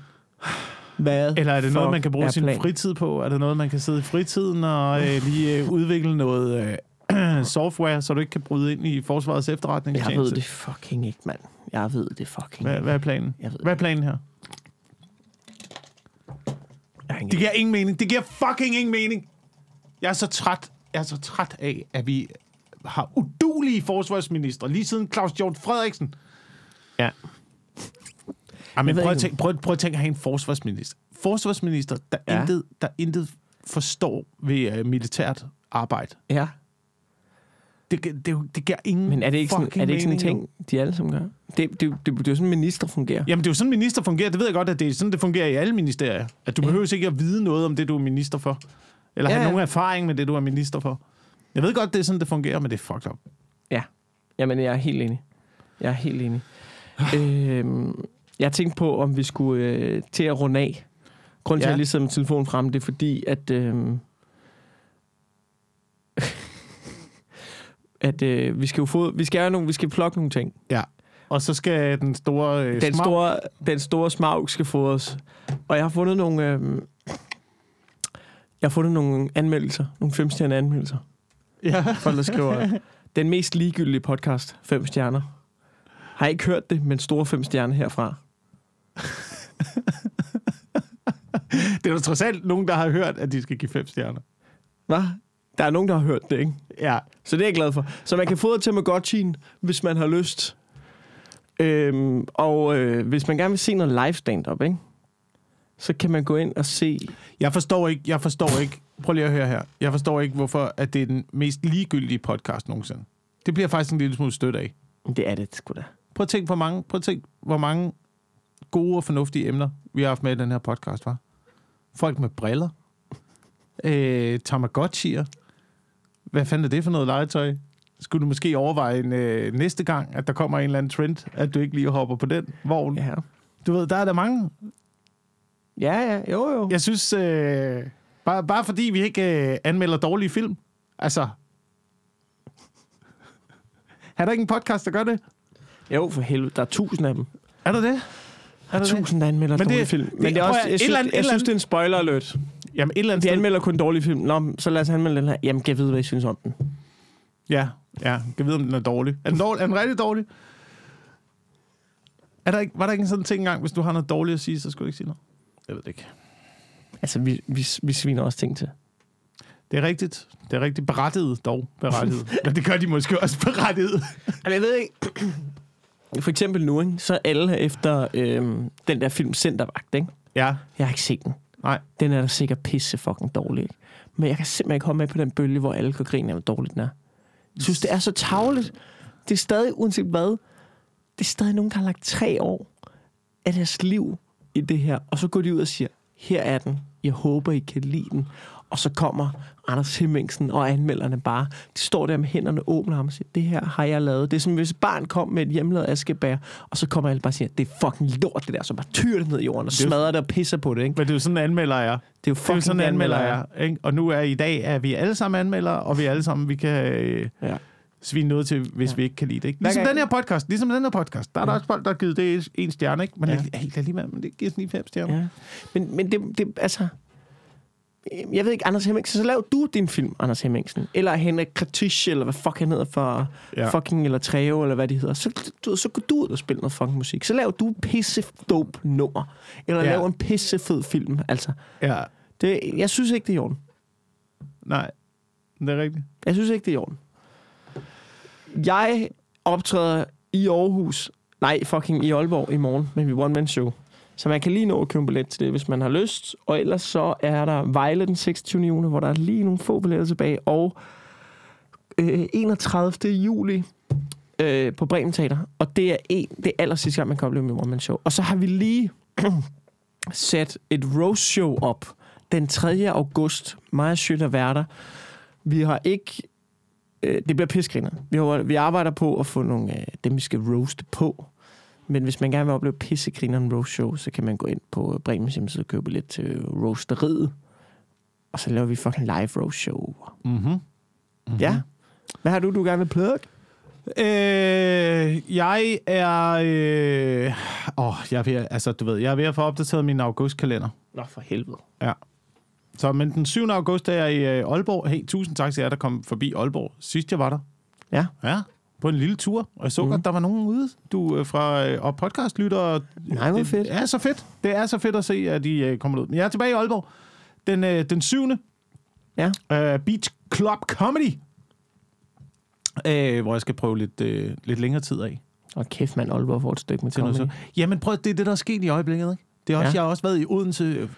Hvad Eller er det noget, man kan bruge sin planen? fritid på? Er det noget, man kan sidde i fritiden og øh, lige øh, udvikle noget øh, software, så du ikke kan bryde ind i forsvarets Jeg efterretningstjeneste? ved det fucking ikke, mand. Jeg ved det fucking Hvad, ikke. hvad er planen? Jeg ved Hvad er planen her? Det giver ingen mening. Det giver fucking ingen mening. Jeg er så træt. Jeg er så træt af, at vi har udulige forsvarsminister, lige siden Claus Hjort Frederiksen. Ja. Jamen, prøv, at tænke, prøv, prøv at tænke at have en forsvarsminister. Forsvarsminister, der, ja. intet, der intet forstår ved uh, militært arbejde. Ja, Det, det, det, det giver ingen men er det ikke sådan, er det ikke sådan en ting, de alle sammen gør? Det, det, det, det, det er jo sådan, minister fungerer. Jamen, det er jo sådan, minister fungerer. Det ved jeg godt, at det er sådan, det fungerer i alle ministerier. At du Ja. ja. behøver ikke at vide noget om det, du er minister for. Eller Ja, have ja. nogen erfaring med det, du er minister for. Jeg ved godt, det er sådan, det fungerer, men det er fucked up. Jamen, jeg er helt enig. Jeg er helt enig. øhm, jeg tænkte på, om vi skulle øh, til at runde af. Grunden til, Ja. at jeg lige sidder med telefonen frem, det er fordi, at... Øh, at øh, vi skal jo få, vi skal have nogle, vi skal plukke nogle ting. Og så skal den store... Øh, Den smag- store, den store smag skal få os. Og jeg har fundet nogle, øh, jeg har fundet nogle anmeldelser, nogle femstjerne anmeldelser. Ja. Folk, der skriver, den mest ligegyldige podcast, fem stjerner. Har ikke hørt det, men store fem stjerner herfra. Det er jo trods alt nogen, der har hørt, at de skal give fem stjerner. Hvad? Der er nogen, der har hørt det, ikke? Ja. Så det er jeg glad for. Så man kan få det til Tamagotchien, hvis man har lyst. Øhm, og øh, hvis man gerne vil se noget live stand-up, ikke? så kan man gå ind og se... Jeg forstår ikke, jeg forstår ikke, prøv lige at høre her. Jeg forstår ikke, hvorfor at det er den mest ligegyldige podcast nogensinde. Det bliver faktisk en lille smule stødt af. Det er det sgu da. Prøv at tænke, hvor mange, prøv at tænke, hvor mange gode og fornuftige emner, vi har haft med i den her podcast, var. Folk med briller. Øh, Tamagotchi'er. Hvad fanden er det for noget legetøj? Skulle du måske overveje en, øh, næste gang, at der kommer en eller anden trend, at du ikke lige hopper på den vogn? Ja. Du ved, der er der mange. Ja, ja, jo, jo. Jeg synes, øh, Bare, bare fordi vi ikke øh, anmelder dårlige film. Altså... Er der ikke en podcast, der gør det? Jo, for helvede. Der er tusind af dem. Er der det? Er er der tusind, der anmelder Men det- dårlige film. Men det er også, jeg, synes, eller andet- jeg synes, det er en spoiler alert. Jamen, et eller andet Vi sted... anmelder kun dårlige film. Nå, så lad os anmelde den her. Jamen, kan jeg vide, hvad I synes om den? Ja, ja. Jeg vide, om den er dårlig. Er den, dårlig? Er den rigtig dårlig? Er der ikke, var der ikke en sådan ting engang, hvis du har noget dårligt at sige, så skulle du ikke sige noget? Jeg ved det ikke. Altså, vi, vi, vi sviner også ting til. Det er rigtigt. Det er rigtigt berettiget, dog berettiget. Men det gør de måske også berettiget. Jamen, jeg ved ikke. For eksempel nu, ikke? så alle efter øhm, den der film Centervagt, ikke? Ja, Jeg har ikke set den nej. Den er da sikkert pisse fucking dårlig, ikke? Men jeg kan simpelthen ikke komme med på den bølge, hvor alle kan grine af, hvor dårligt den er. Jeg synes, det er så tavligt. Det er stadig, uanset hvad, det er stadig nogen, der har lagt tre år af deres liv i det her. Og så går de ud og siger, her er den. Jeg håber, I kan lide den. Og så kommer Anders Hemmingsen og anmelderne bare. De står der med hænderne åbne og siger, det her har jeg lavet. Det er som hvis et barn kom med et hjemmelavet askebær, og så kommer alle bare og siger, det er fucking lort det der. Så bare tyrer det ned i jorden og er smadrer det og pisser på det. Ikke? Men det er jo sådan, en anmelder er. Det er jo Det er fucking sådan, en anmelder anmelder er. Ikke? Og nu er i dag, er vi alle sammen anmeldere, og vi alle sammen, vi kan øh, Ja. svine noget til, hvis Ja. vi ikke kan lide det. Ikke? Ligesom den her podcast. Ligesom den her podcast. Der er der Ja. også folk, der har givet det en stjerne, ikke? Men ja. helt alligevel, men det giver sådan lige fem stjerner. Ja. Men, men det, det, altså... Jeg ved ikke, Anders Hemmingsen, så lav du din film, Anders Hemmingsen. Eller Henrik Kratisch, eller hvad fuck han hedder for Ja. fucking, eller Treo, eller hvad de hedder. Så, du, så går du ud og spiller noget fucking musik. Så lav du pisse dope nummer. Eller Ja. lav en pisse fed film. Altså, ja. det, jeg synes ikke, det er i orden. Nej, det er rigtigt. Jeg synes ikke, det er i orden. Jeg optræder i Aarhus, nej, fucking i Aalborg i morgen med mit one-man-show. Så man kan lige nå at købe en billet til det, hvis man har lyst. Og ellers så er der Vejle den 26. juni, hvor der er lige nogle få billetter tilbage. Og øh, 31. juli øh, på Bremen Teater. Og det er, en, det er aller sidste gang, man kan opleve mit one-man-show. Og så har vi lige sat et roast show op den 3. august. Maja og Sjøt Værter. Vi har ikke... Øh, det bliver pisgriner. Vi, har, vi arbejder på at få nogle øh, dem, vi skal roast på. Men hvis man gerne vil opleve pissegrineren roast show, så kan man gå ind på Bremens hjemmeside og købe lidt til roasteriet. Og så laver vi fucking live roast show. Mm-hmm. Mm-hmm. Ja. Hvad har du, du gerne vil plukke? Øh, jeg er... Øh, åh, jeg er ved, altså, du ved, jeg er ved at få opdateret min augustkalender. Nå, for helvede. Så, men den 7. august er jeg i øh, Aalborg. Hey, tusind tak til jer, der kom forbi Aalborg. Sidst jeg var der. Ja. Ja, på en lille tur. Og jeg så Mhm. mm. godt, der var nogen ude, du øh, fra øh, og podcastlytter. Nej, hvor fedt. Det er så fedt. Det er så fedt at se, at de øh, kommer ud. Men jeg er tilbage i Aalborg. Den, øh, den 7. Ja. Øh, Beach Club Comedy. Øh, hvor jeg skal prøve lidt, øh, lidt længere tid af. Og kæft, man, Aalborg får et stykke med Til noget så. Jamen prøv, det er det, der er sket i øjeblikket. Ikke? Det er også, Ja. Jeg har også været i Odense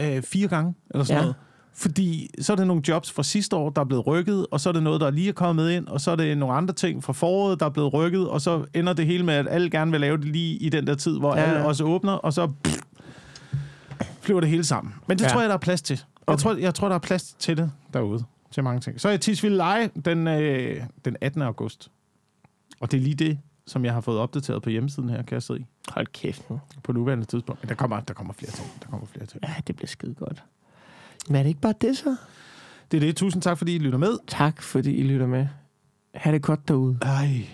øh, fire gange, eller sådan ja. noget. Fordi så er det nogle jobs fra sidste år, der er blevet rykket, og så er det noget, der lige er kommet ind, og så er det nogle andre ting fra foråret, der er blevet rykket, og så ender det hele med, at alle gerne vil lave det lige i den der tid, hvor Ja. alle også åbner, og så pff, flyver det hele sammen. Men det Ja. tror jeg, der er plads til. Jeg, Okay. tror, jeg tror, der er plads til det derude, til mange ting. Så er jeg Tisvilde Leje den, øh, den 18. august. Og det er lige det, som jeg har fået opdateret på hjemmesiden her, kan jeg se Hold kæft på nuværende tidspunkt. Men der kommer, der kommer flere ting. Der kommer flere ting. Ja, det bliver skide godt. Men er det ikke bare det så? Det er det. Tusind tak, fordi I lytter med. Tak, fordi I lytter med. Ha' det godt derude. Ej.